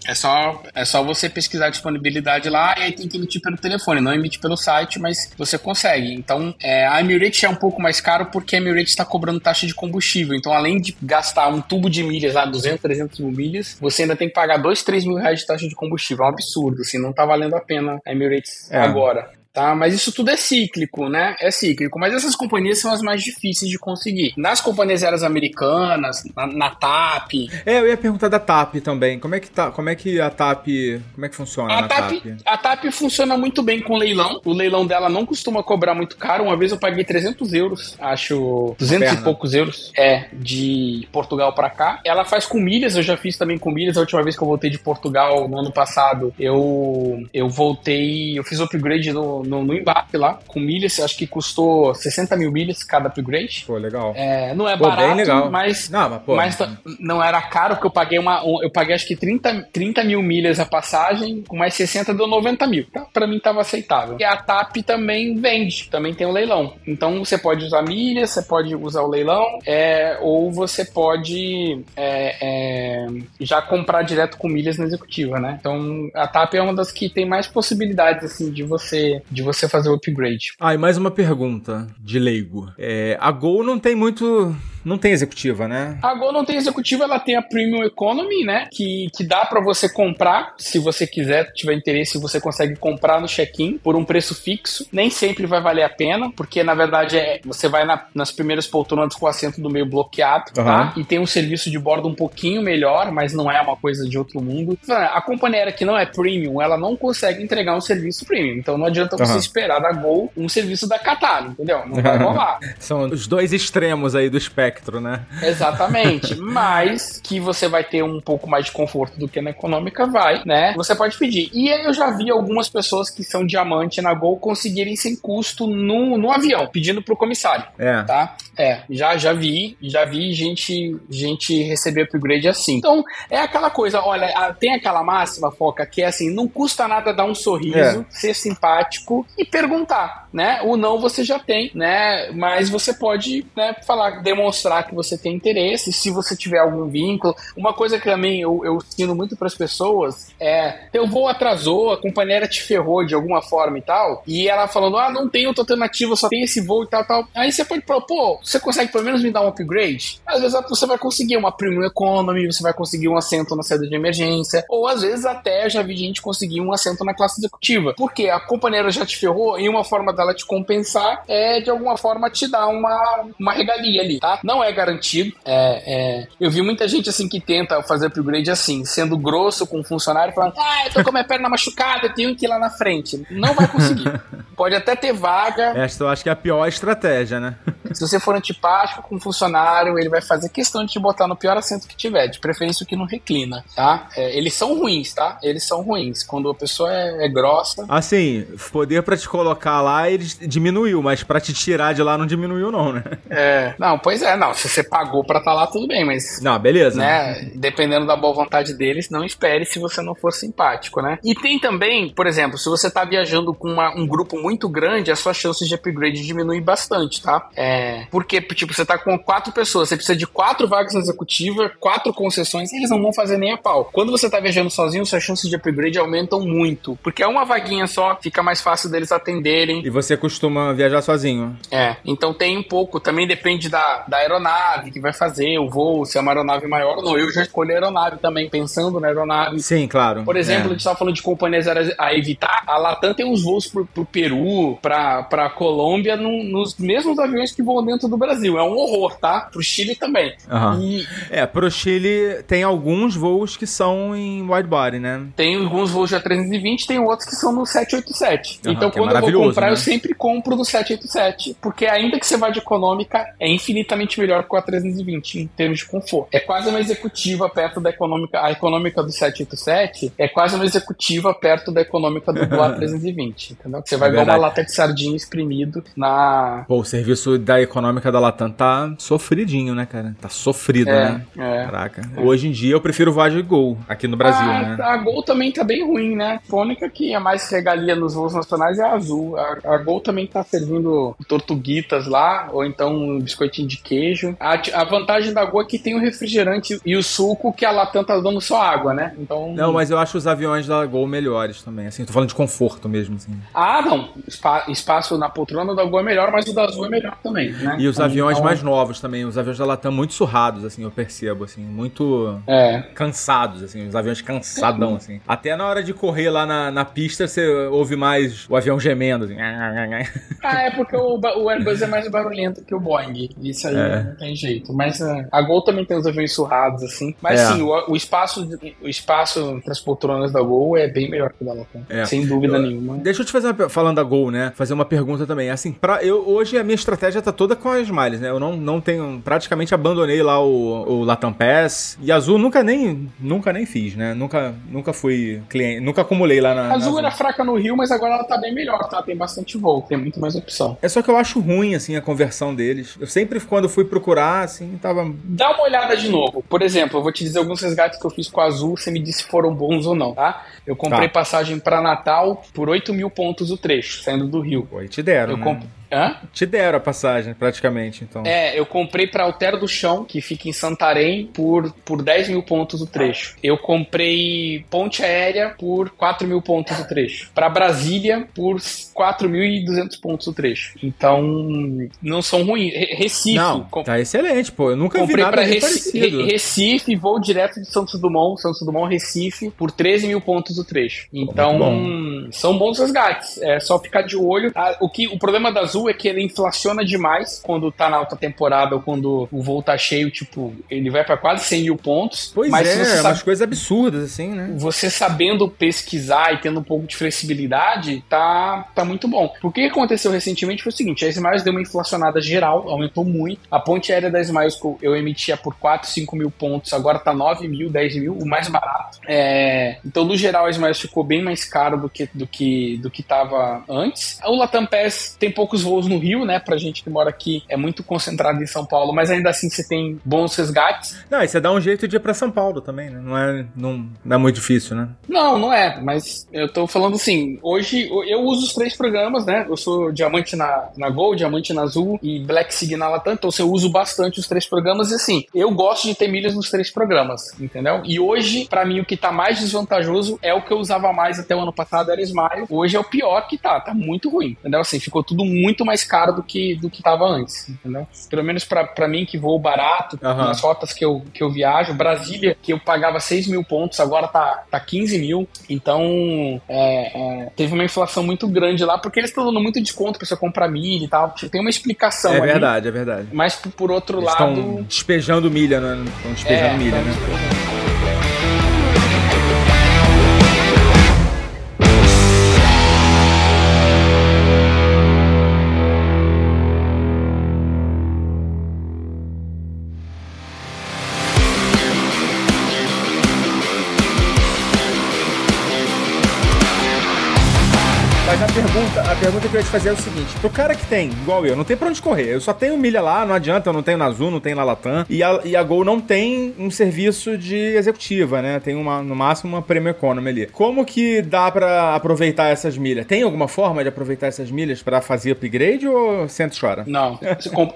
é só, é só você pesquisar a disponibilidade lá e aí tem que emitir pelo telefone, não emite pelo site, mas você consegue. Então, é, a Emirates é um pouco mais caro porque a Emirates está cobrando taxa de combustível. Então, além de gastar um tubo de milhas lá, 200, 300 mil milhas, você ainda tem que pagar 2, 3 mil reais de taxa de combustível. É um absurdo, assim, não tá valendo a pena a Emirates
É.
agora. Tá, mas isso tudo é cíclico, né? É cíclico. Mas essas companhias são as mais difíceis de conseguir. Nas companhias aéreas americanas, na, na TAP,
É, eu ia perguntar da TAP também. Como é que tá? Como é que a TAP, como é que funciona
A TAP,
TAP?
a TAP funciona muito bem com leilão. O leilão dela não costuma cobrar muito caro. Uma vez eu paguei 300 euros, acho 200
Perna.
e poucos euros, é, de Portugal pra cá. Ela faz com milhas, eu já fiz também com milhas. A última vez que eu voltei de Portugal no ano passado, eu, eu voltei, eu fiz upgrade no, no, no embarque lá, com milhas. Acho que custou 60 mil milhas cada upgrade.
Pô, legal.
É, não é
Pô,
barato,
bem legal.
mas
Não, mas pô.
mas tá- não era caro, porque eu paguei uma. um- eu paguei acho que 30, 30 mil milhas a passagem, com mais 60 deu 90 mil. Tá? Pra mim tava aceitável. E a TAP também vende, também tem o leilão. Então você pode usar milhas, você pode usar o leilão, é, ou você pode é, é, já comprar direto com milhas na executiva, né? Então a TAP é uma das que tem mais possibilidades assim de você de você fazer o upgrade.
Ah, e mais uma pergunta de leigo. É, a Gol não tem muito. Não tem executiva, né?
A Gol não tem executiva, ela tem a Premium Economy, né? Que, que dá pra você comprar, se você quiser, tiver interesse, você consegue comprar no check-in por um preço fixo. Nem sempre vai valer a pena, porque na verdade é, você vai na- nas primeiras poltronas com o assento do meio bloqueado, tá?
Aham.
E tem um serviço de bordo um pouquinho melhor, mas não é uma coisa de outro mundo. A companhia aérea que não é premium, ela não consegue entregar um serviço premium. Então não adianta você
Aham.
esperar da Gol um serviço da Qatar, entendeu? Não vai [LAUGHS] rolar.
São os dois extremos aí do espectro, né?
Exatamente. [LAUGHS] Mas que você vai ter um pouco mais de conforto do que na econômica, vai, né? Você pode pedir. E eu já vi algumas pessoas que são diamante na Gol conseguirem sem custo no, no avião, pedindo pro comissário,
É.
tá? É, já, já vi, já vi gente, gente receber upgrade assim. Então, é aquela coisa, olha, tem aquela máxima, Foca, que é assim, não custa nada dar um sorriso, ser simpático e perguntar, né? O não você já tem, né? Mas você pode, né, falar, demonstrar que você tem interesse, se você tiver algum vínculo. Uma coisa que também eu, eu ensino muito para as pessoas é, teu voo atrasou, a companheira te ferrou de alguma forma e tal, e ela falando, ah, não tem outra alternativa, só tem esse voo e tal, tal. Aí você pode propor, você consegue pelo menos me dar um upgrade? Às vezes você vai conseguir uma Premium Economy, você vai conseguir um assento na saída de emergência, ou às vezes até já vi gente conseguir um assento na classe executiva. Porque a companheira já te ferrou e uma forma dela te compensar é de alguma forma te dar uma, uma regalia ali, tá? Não é garantido. É, é, eu vi muita gente assim que tenta fazer upgrade assim, sendo grosso com o funcionário, falando: Ah, eu tô com a minha perna [LAUGHS] machucada, eu tenho que ir lá na frente. Não vai conseguir. [LAUGHS] Pode até ter vaga,
Esta eu acho que é a pior estratégia, né?
Se você for antipático com um funcionário, ele vai fazer questão de te botar no pior assento que tiver, de preferência o que não reclina, tá? É, eles são ruins, tá? Eles são ruins. Quando a pessoa é, é grossa.
Assim, poder pra te colocar lá, ele diminuiu, mas pra te tirar de lá não diminuiu, não, né?
É, não, pois é, não. Se você pagou pra estar tá lá, tudo bem, mas.
Não, beleza.
Né, dependendo da boa vontade deles, não espere se você não for simpático, né? E tem também, por exemplo, se você tá viajando com uma, um grupo muito grande, as suas chances de upgrade diminuem bastante, tá? É, porque, tipo, você tá com quatro pessoas, você precisa de quatro vagas na executiva, quatro concessões, eles não vão fazer nem a pau. Quando você tá viajando sozinho, suas chances de upgrade aumentam muito. Porque é uma vaguinha só, fica mais fácil deles atenderem.
E você costuma viajar sozinho.
É, então tem um pouco, também depende da, da aeronave que vai fazer o voo, se é uma aeronave maior ou não. Eu já escolhi a aeronave também, pensando na aeronave.
Sim, claro.
Por exemplo, é. a gente tava falando de companhias a evitar, a Latam tem uns voos pro, pro Peru, pra, pra Colômbia, no, nos mesmos aviões que dentro do Brasil. É um horror, tá? Pro Chile também.
Uhum. E... É, pro Chile tem alguns voos que são em wide body, né?
Tem alguns voos de A320, tem outros que são no 787. Uhum, então, é quando é eu vou comprar, né? eu sempre compro no 787, porque ainda que você vá de econômica, é infinitamente melhor que o A320 em termos de conforto. É quase uma executiva perto da econômica. A econômica do 787 é quase uma executiva perto da econômica do, do [LAUGHS] A320, entendeu? Você vai é ver uma lata de sardinha espremido na.
Pô, o serviço da econômica da Latam tá sofridinho, né, cara? Tá sofrido, é, né? É. Caraca. É. Hoje em dia eu prefiro Voyage Gol aqui no Brasil,
ah,
né?
A Gol também tá bem ruim, né? A única que é mais regalia nos voos nacionais é a Azul. A, a Gol também tá servindo tortuguitas lá, ou então um biscoitinho de queijo. A, a vantagem da Gol é que tem o refrigerante e o suco que a Latam tá dando só água, né? Então.
Não, mas eu acho os aviões da Gol melhores também. Assim, tô falando de conforto mesmo, assim.
Ah, não. Espa espaço na poltrona da Gol é melhor, mas o da Azul é melhor também, né?
E os aviões então... mais novos também. Os aviões da Latam muito surrados, assim, eu percebo, assim. Muito é. cansados, assim. Os aviões cansadão, assim. Até na hora de correr lá na, na pista, você ouve mais o avião gemendo, assim.
Ah, é porque o, o Airbus é mais barulhento que o Boeing. Isso aí é. não tem jeito. Mas uh, a Gol também tem os aviões surrados, assim. Mas é. sim, o, o, espaço, o espaço entre as poltronas da Gol é bem melhor que o da Latam. É. Sem dúvida eu, nenhuma.
Deixa eu te fazer uma, falando da Gol, né? Fazer uma pergunta também. Assim, pra, eu, hoje a minha estratégia tá toda com as Smiles, né? Eu não, não tenho. Praticamente abandonei lá o, o Latam Pass. E Azul nunca nem, nunca nem fiz, né? Nunca, nunca fui cliente. Nunca acumulei lá na.
A Azul na era fraca no Rio, mas agora ela tá bem melhor, tá? Tem bastante voo, tem muito mais opção.
É só que eu acho ruim, assim, a conversão deles. Eu sempre, quando fui procurar, assim, tava.
Dá uma olhada de novo. Por exemplo, eu vou te dizer alguns resgates que eu fiz com a Azul, você me disse se foram bons ou não, tá? Eu comprei tá. passagem para Natal por 8 mil pontos o trecho, saindo do Rio.
Pô, te deram. Eu né? comp... Hã? Te deram a passagem, praticamente, então.
É, eu comprei para Altero do Chão, que fica em Santarém, por, por 10 mil pontos o trecho. Eu comprei ponte aérea por 4 mil pontos o trecho. Para Brasília, por 4.200 pontos o trecho. Então, não são ruins. Recife.
Não, tá excelente, pô. Eu nunca comprei vi nada
Reci parecido. Recife, vou direto de Santos Dumont, Santos Dumont, Recife, por 13 mil pontos o trecho. Então, são bons resgates. É só ficar de olho. Ah, o, que, o problema da Azul é que ele inflaciona demais quando tá na alta temporada ou quando o voo tá cheio, tipo, ele vai para quase 100 mil pontos.
Pois mas é, sabe, umas coisas absurdas, assim, né?
Você sabendo pesquisar e tendo um pouco de flexibilidade, tá, tá muito bom. O que aconteceu recentemente foi o seguinte, a Smiles deu uma inflacionada geral, aumentou muito. A ponte aérea da Smiles eu emitia por 4, 5 mil pontos, agora tá 9 mil, 10 mil, o mais barato. É, então, no geral, a Smiles ficou bem mais caro do que, do que, do que tava antes. O Latam Pass tem poucos voos no Rio, né? Pra gente que mora aqui, é muito concentrado em São Paulo, mas ainda assim você tem bons resgates.
Não, e você dá um jeito de ir pra São Paulo também, né? Não é, não, não é muito difícil, né?
Não, não é, mas eu tô falando assim, hoje eu uso os três programas, né? Eu sou diamante na, na Gol, diamante na Azul e Black Sig na Latam, então eu uso bastante os três programas e assim, eu gosto de ter milhas nos três programas, entendeu? E hoje, para mim, o que tá mais desvantajoso é o que eu usava mais até o ano passado, era Smile. Hoje é o pior que tá, tá muito ruim, entendeu? Assim, ficou tudo muito muito mais caro do que do que estava antes, entendeu? Pelo menos para mim que vou barato, uhum. nas rotas que eu, que eu viajo, Brasília, que eu pagava 6 mil pontos, agora tá, tá 15 mil. Então, é, é, teve uma inflação muito grande lá, porque eles estão dando muito desconto para você comprar milha e tal. Tem uma explicação
É ali, verdade, é verdade.
Mas por outro
eles
lado.
Estão despejando milha, né? Estão despejando é, milha, né? Despejando. Pergunta, que eu ia te fazer é o seguinte: pro cara que tem, igual eu, não tem pra onde correr. Eu só tenho milha lá, não adianta, eu não tenho na Azul, não tenho na Latam. E a, e a Gol não tem um serviço de executiva, né? Tem uma, no máximo uma Premium Economy ali. Como que dá pra aproveitar essas milhas? Tem alguma forma de aproveitar essas milhas pra fazer upgrade ou senta e chora?
Não.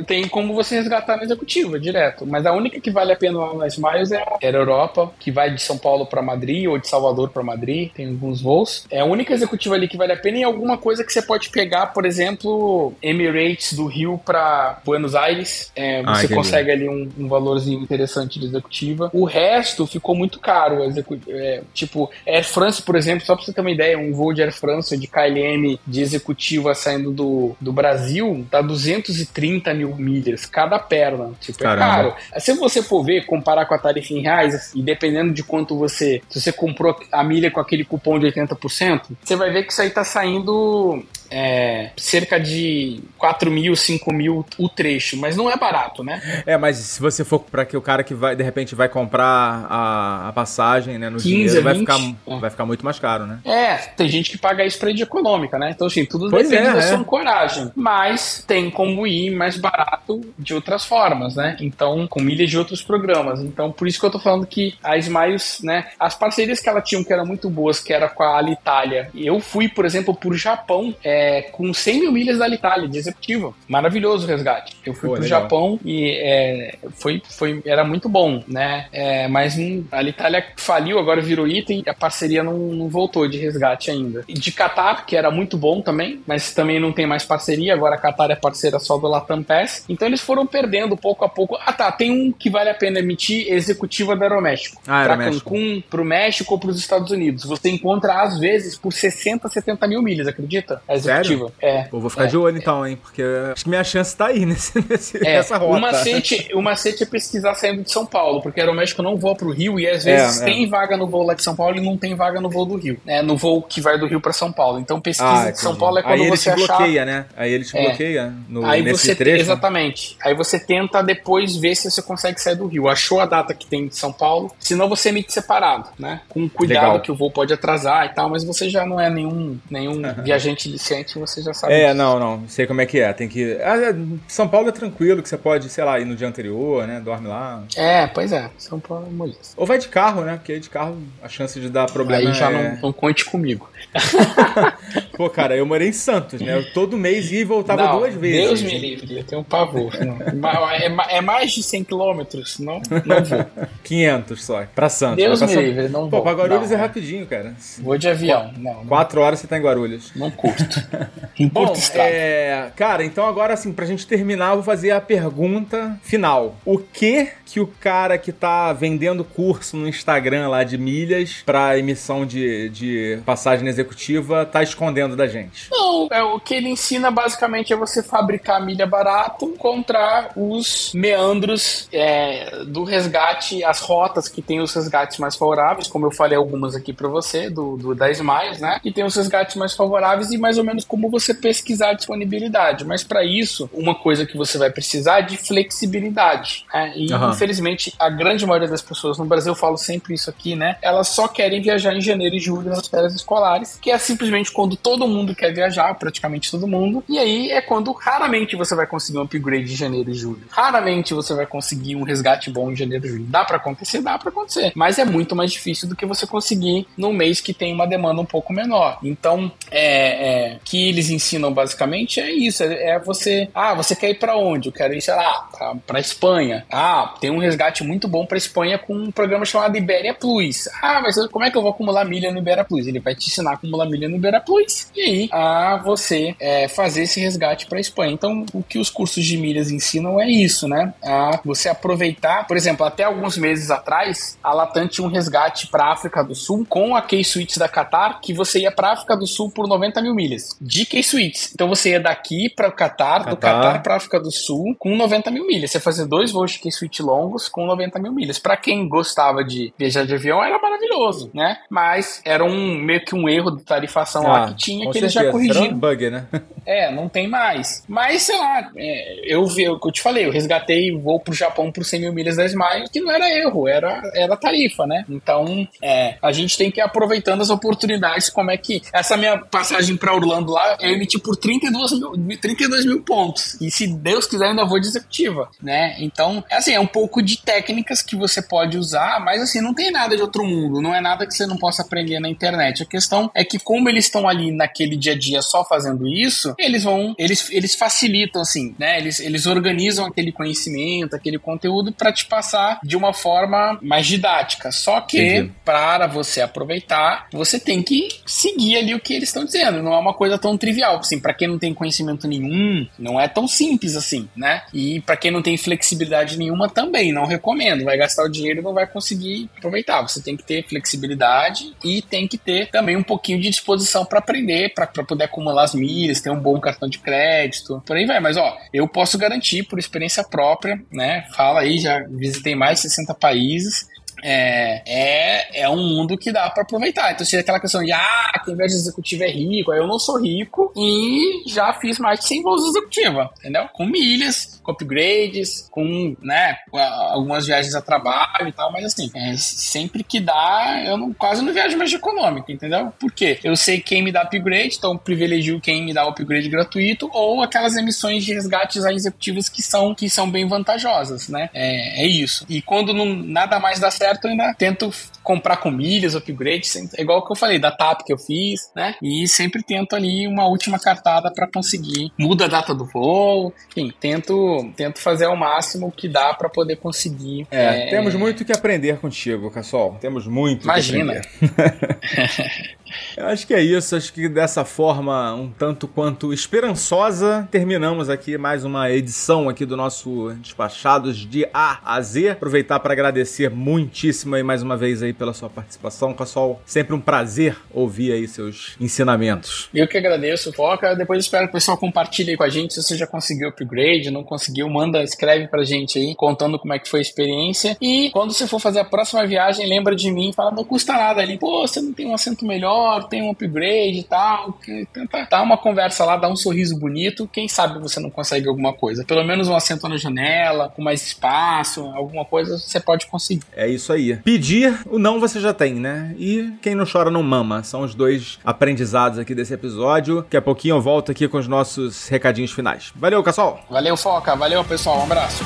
tem como você resgatar na executiva, direto. Mas a única que vale a pena lá na Smiles é a Air Europa, que vai de São Paulo pra Madrid ou de Salvador pra Madrid. Tem alguns voos. É a única executiva ali que vale a pena e alguma coisa que você pode pegar, por exemplo, Emirates do Rio para Buenos Aires. É, você ah, consegue ali um, um, valorzinho interessante de executiva. O resto ficou muito caro. É, tipo, Air France, por exemplo, só para você ter uma ideia, um voo de Air France de KLM de executiva saindo do, do Brasil tá 230 mil milhas cada perna. Tipo, é caro. Se você for ver, comparar com a tarifa em reais, e dependendo de quanto você. Se você comprou a milha com aquele cupom de 80%, você vai ver que isso aí tá saindo é, cerca de 4 mil, 5 mil o trecho, mas não é barato, né?
É, mas se você for para que o cara que vai, de repente, vai comprar a, a passagem, né, no 15, dinheiro, vai, ficar, é. vai ficar muito mais caro, né?
É, tem gente que paga isso pra ir de econômica, né? Então, assim, tudo pois depende é, da é. sua coragem. Mas tem como ir mais barato de outras formas, né? Então, com milhas de outros programas. Então, por isso que eu tô falando que a Smiles, né, as parcerias que ela tinha que eram muito boas, que era com a Alitalia. Eu fui, por exemplo, pro Japão, é, é, com 100 mil milhas da Itália, de executiva. Maravilhoso o resgate. Eu fui Pô, pro legal. Japão e é, foi, foi, era muito bom, né? É, mas a Itália faliu, agora virou item, a parceria não, não voltou de resgate ainda. E de Qatar, que era muito bom também, mas também não tem mais parceria, agora a Qatar é parceira só do Latam Pass. Então eles foram perdendo pouco a pouco. Ah tá, tem um que vale a pena emitir, executiva da Aeroméxico.
Ah,
pra Cancún, pro México ou pros Estados Unidos. Você encontra às vezes por 60, 70 mil milhas, acredita? A
Sério?
É.
Pô, vou ficar é, de olho então, hein? Porque acho que minha chance tá aí [LAUGHS] nesse, nesse,
é, nessa rota. O macete, o macete é pesquisar saindo de São Paulo, porque Aeroméxico não voa pro Rio e às vezes é, é. tem vaga no voo lá de São Paulo e não tem vaga no voo do Rio. Né? No voo que vai do Rio para São Paulo. Então pesquisa ah, de São Paulo é quando
aí
você
ele te achar... bloqueia, né? Aí ele te é. bloqueia no, aí nesse
você,
trecho.
Exatamente. Aí você tenta depois ver se você consegue sair do Rio. Achou a data que tem de São Paulo, senão você emite separado, né? Com cuidado Legal. que o voo pode atrasar e tal, mas você já não é nenhum, nenhum viajante iniciante, você já sabe
é, não, não. Sei como é que é. Tem que. Ah, é, São Paulo é tranquilo, que você pode, sei lá, ir no dia anterior, né? Dorme lá.
É, pois é. São Paulo é moleza.
Ou vai de carro, né? Porque aí de carro a chance de dar problema
Aí já
é...
não, não conte comigo. [LAUGHS]
Pô, cara, eu morei em Santos, né? Eu todo mês ia e voltava não, duas vezes.
Deus me livre, eu tenho um pavor. é, é, mais de 100 quilômetros, não, não vou. [LAUGHS]
500 só, pra Santos.
Deus
pra
me
São...
livre, não
Pô,
vou.
pra Guarulhos
não,
é rapidinho, cara.
Vou de avião. Não,
Quatro horas você tá em Guarulhos.
Não curto. [LAUGHS] Em
Bom, é... Cara, então agora assim, pra gente terminar, eu vou fazer a pergunta final. O que que o cara que tá vendendo curso no Instagram lá de milhas pra emissão de, de passagem executiva tá escondendo da gente?
Não, é, o que ele ensina basicamente é você fabricar milha barato, encontrar os meandros é, do resgate, as rotas que tem os resgates mais favoráveis, como eu falei algumas aqui para você, do, do 10 miles, né? Que tem os resgates mais favoráveis e mais ou menos como você pesquisar a disponibilidade. Mas para isso, uma coisa que você vai precisar é de flexibilidade. Né? E uhum. Infelizmente, a grande maioria das pessoas no Brasil, eu falo sempre isso aqui, né? Elas só querem viajar em janeiro e julho nas férias escolares, que é simplesmente quando todo mundo quer viajar, praticamente todo mundo. E aí é quando raramente você vai conseguir um upgrade em janeiro e julho. Raramente você vai conseguir um resgate bom em janeiro e julho. Dá para acontecer? Dá para acontecer. Mas é muito mais difícil do que você conseguir no mês que tem uma demanda um pouco menor. Então, é, é que eles ensinam basicamente é isso. É, é você. Ah, você quer ir para onde? Eu quero ir, sei lá, pra, pra Espanha. Ah, tem um resgate muito bom pra Espanha com um programa chamado Iberia Plus. Ah, mas como é que eu vou acumular milha no Iberia Plus? Ele vai te ensinar a acumular milha no Iberia Plus. E aí, a você é, fazer esse resgate pra Espanha. Então, o que os cursos de milhas ensinam é isso, né? A você aproveitar, por exemplo, até alguns meses atrás, a Latam tinha um resgate pra África do Sul com a K-Suites da Qatar, que você ia pra África do Sul por 90 mil milhas. De K-Suites. Então, você ia daqui para o Catar, do Catar para África do Sul, com 90 mil milhas. Você fazia dois voos de K-Suite longos com 90 mil milhas. Para quem gostava de viajar de avião, era maravilhoso, né? Mas era um meio que um erro de tarifação ah, lá que tinha que eles já corrigiram. Era
um bug, né?
é, não tem mais. Mas, sei lá, é, eu vi, o que eu te falei, eu resgatei voo pro Japão por 100 mil milhas da Smile, que não era erro, era, era tarifa, né? Então, é, a gente tem que ir aproveitando as oportunidades, como é que. Essa minha passagem para Orlando lá, eu emiti por 32 mil, 32 mil pontos. E se Deus quiser, ainda vou de executiva, né? Então, é assim, é um pouco de técnicas que você pode usar, mas assim, não tem nada de outro mundo, não é nada que você não possa aprender na internet. A questão é que como eles estão ali naquele dia a dia só fazendo isso, eles vão, eles, eles facilitam assim, né? Eles, eles organizam aquele conhecimento, aquele conteúdo para te passar de uma forma mais didática. Só que para você aproveitar, você tem que seguir ali o que eles estão dizendo. Não é uma coisa tão trivial, assim, para quem não tem conhecimento nenhum, não é tão simples assim, né? E para quem não tem flexibilidade nenhuma também, não recomendo. Vai gastar o dinheiro e não vai conseguir aproveitar. Você tem que ter flexibilidade e tem que ter também um pouquinho de disposição para aprender, para poder acumular as milhas, ter um bom cartão de crédito, por aí vai. Mas ó, eu posso garantir por experiência própria, né? Fala aí, já visitei mais de 60 países é, é, é um mundo que dá para aproveitar. Então, se é aquela questão de, ah, quem de executivo é rico, eu não sou rico e já fiz mais de 100 voos executiva, entendeu? Com milhas, com upgrades, com, né, algumas viagens a trabalho e tal, mas assim, é, sempre que dá, eu não, quase não viajo mais de econômico, entendeu? Por quê? Eu sei quem me dá upgrade, então privilegio quem me dá upgrade gratuito ou aquelas emissões de resgates a executivos que são, que são bem vantajosas, né? É, é isso. E quando não, nada mais dá certo, certo, eu ainda tento comprar com milhas, upgrade, é igual que eu falei, da TAP que eu fiz, né? E sempre tento ali uma última cartada para conseguir. Muda a data do voo, enfim, tento, tento fazer ao máximo que dá para poder conseguir.
É, é, temos muito que aprender contigo, Cassol. Temos muito
Imagina. [LAUGHS]
Eu acho que é isso. Acho que dessa forma, um tanto quanto esperançosa, terminamos aqui mais uma edição aqui do nosso Despachados de A a Z. Aproveitar para agradecer muitíssimo aí mais uma vez aí pela sua participação, Cassol. Sempre um prazer ouvir aí seus ensinamentos.
Eu que agradeço, Foca. Depois espero que o pessoal compartilhe aí com a gente se você já conseguiu upgrade, não conseguiu, manda, escreve pra gente aí, contando como é que foi a experiência. E quando você for fazer a próxima viagem, lembra de mim, fala, não custa nada ali. Pô, você não tem um assento melhor? Melhor, tem um upgrade e tal. Tenta dar uma conversa lá, dar um sorriso bonito. Quem sabe você não consegue alguma coisa. Pelo menos um assento na janela, com mais espaço, alguma coisa você pode conseguir.
É isso aí. Pedir, o não você já tem, né? E quem não chora não mama. São os dois aprendizados aqui desse episódio. Daqui a pouquinho eu volto aqui com os nossos recadinhos finais. Valeu, Cassol!
Valeu, Foca. Valeu, pessoal. Um abraço.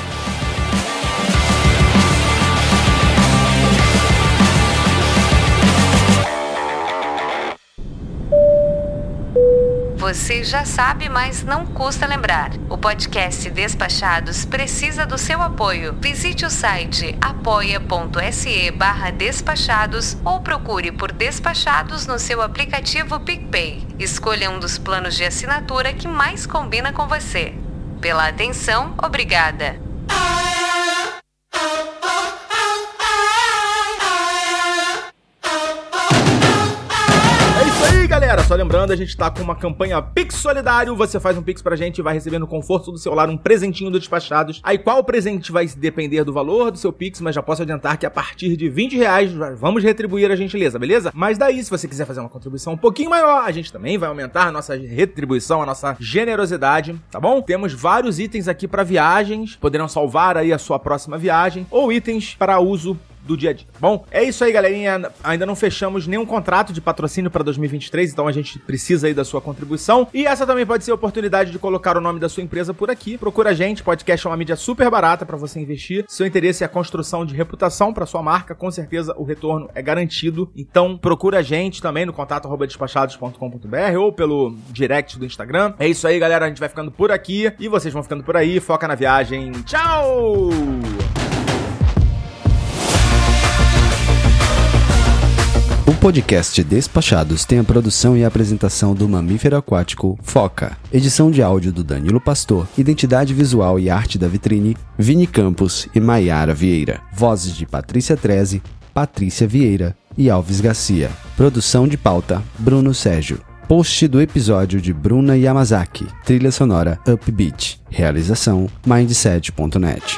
Você já sabe, mas não custa lembrar. O podcast Despachados precisa do seu apoio. Visite o site apoia.se despachados ou procure por Despachados no seu aplicativo PicPay. Escolha um dos planos de assinatura que mais combina com você. Pela atenção, obrigada.
Galera, só lembrando, a gente tá com uma campanha Pix Solidário. Você faz um Pix pra gente e vai receber no conforto do celular um presentinho do Despachados. Aí qual presente vai depender do valor do seu Pix, mas já posso adiantar que a partir de 20 reais vamos retribuir a gentileza, beleza? Mas daí, se você quiser fazer uma contribuição um pouquinho maior, a gente também vai aumentar a nossa retribuição, a nossa generosidade, tá bom? Temos vários itens aqui para viagens, poderão salvar aí a sua próxima viagem, ou itens para uso do dia a dia. Tá bom, é isso aí, galerinha. Ainda não fechamos nenhum contrato de patrocínio para 2023, então a gente precisa aí da sua contribuição. E essa também pode ser a oportunidade de colocar o nome da sua empresa por aqui. Procura a gente, podcast é uma mídia super barata para você investir. Seu interesse é a construção de reputação para sua marca, com certeza o retorno é garantido. Então procura a gente também no contato despachados.com.br ou pelo direct do Instagram. É isso aí, galera. A gente vai ficando por aqui e vocês vão ficando por aí. Foca na viagem. Tchau!
Podcast Despachados tem a produção e a apresentação do mamífero aquático Foca. Edição de áudio do Danilo Pastor. Identidade visual e arte da vitrine Vini Campos e Maiara Vieira. Vozes de Patrícia Treze, Patrícia Vieira e Alves Garcia. Produção de pauta Bruno Sérgio. Post do episódio de Bruna Yamazaki. Trilha sonora Upbeat. Realização Mindset.net.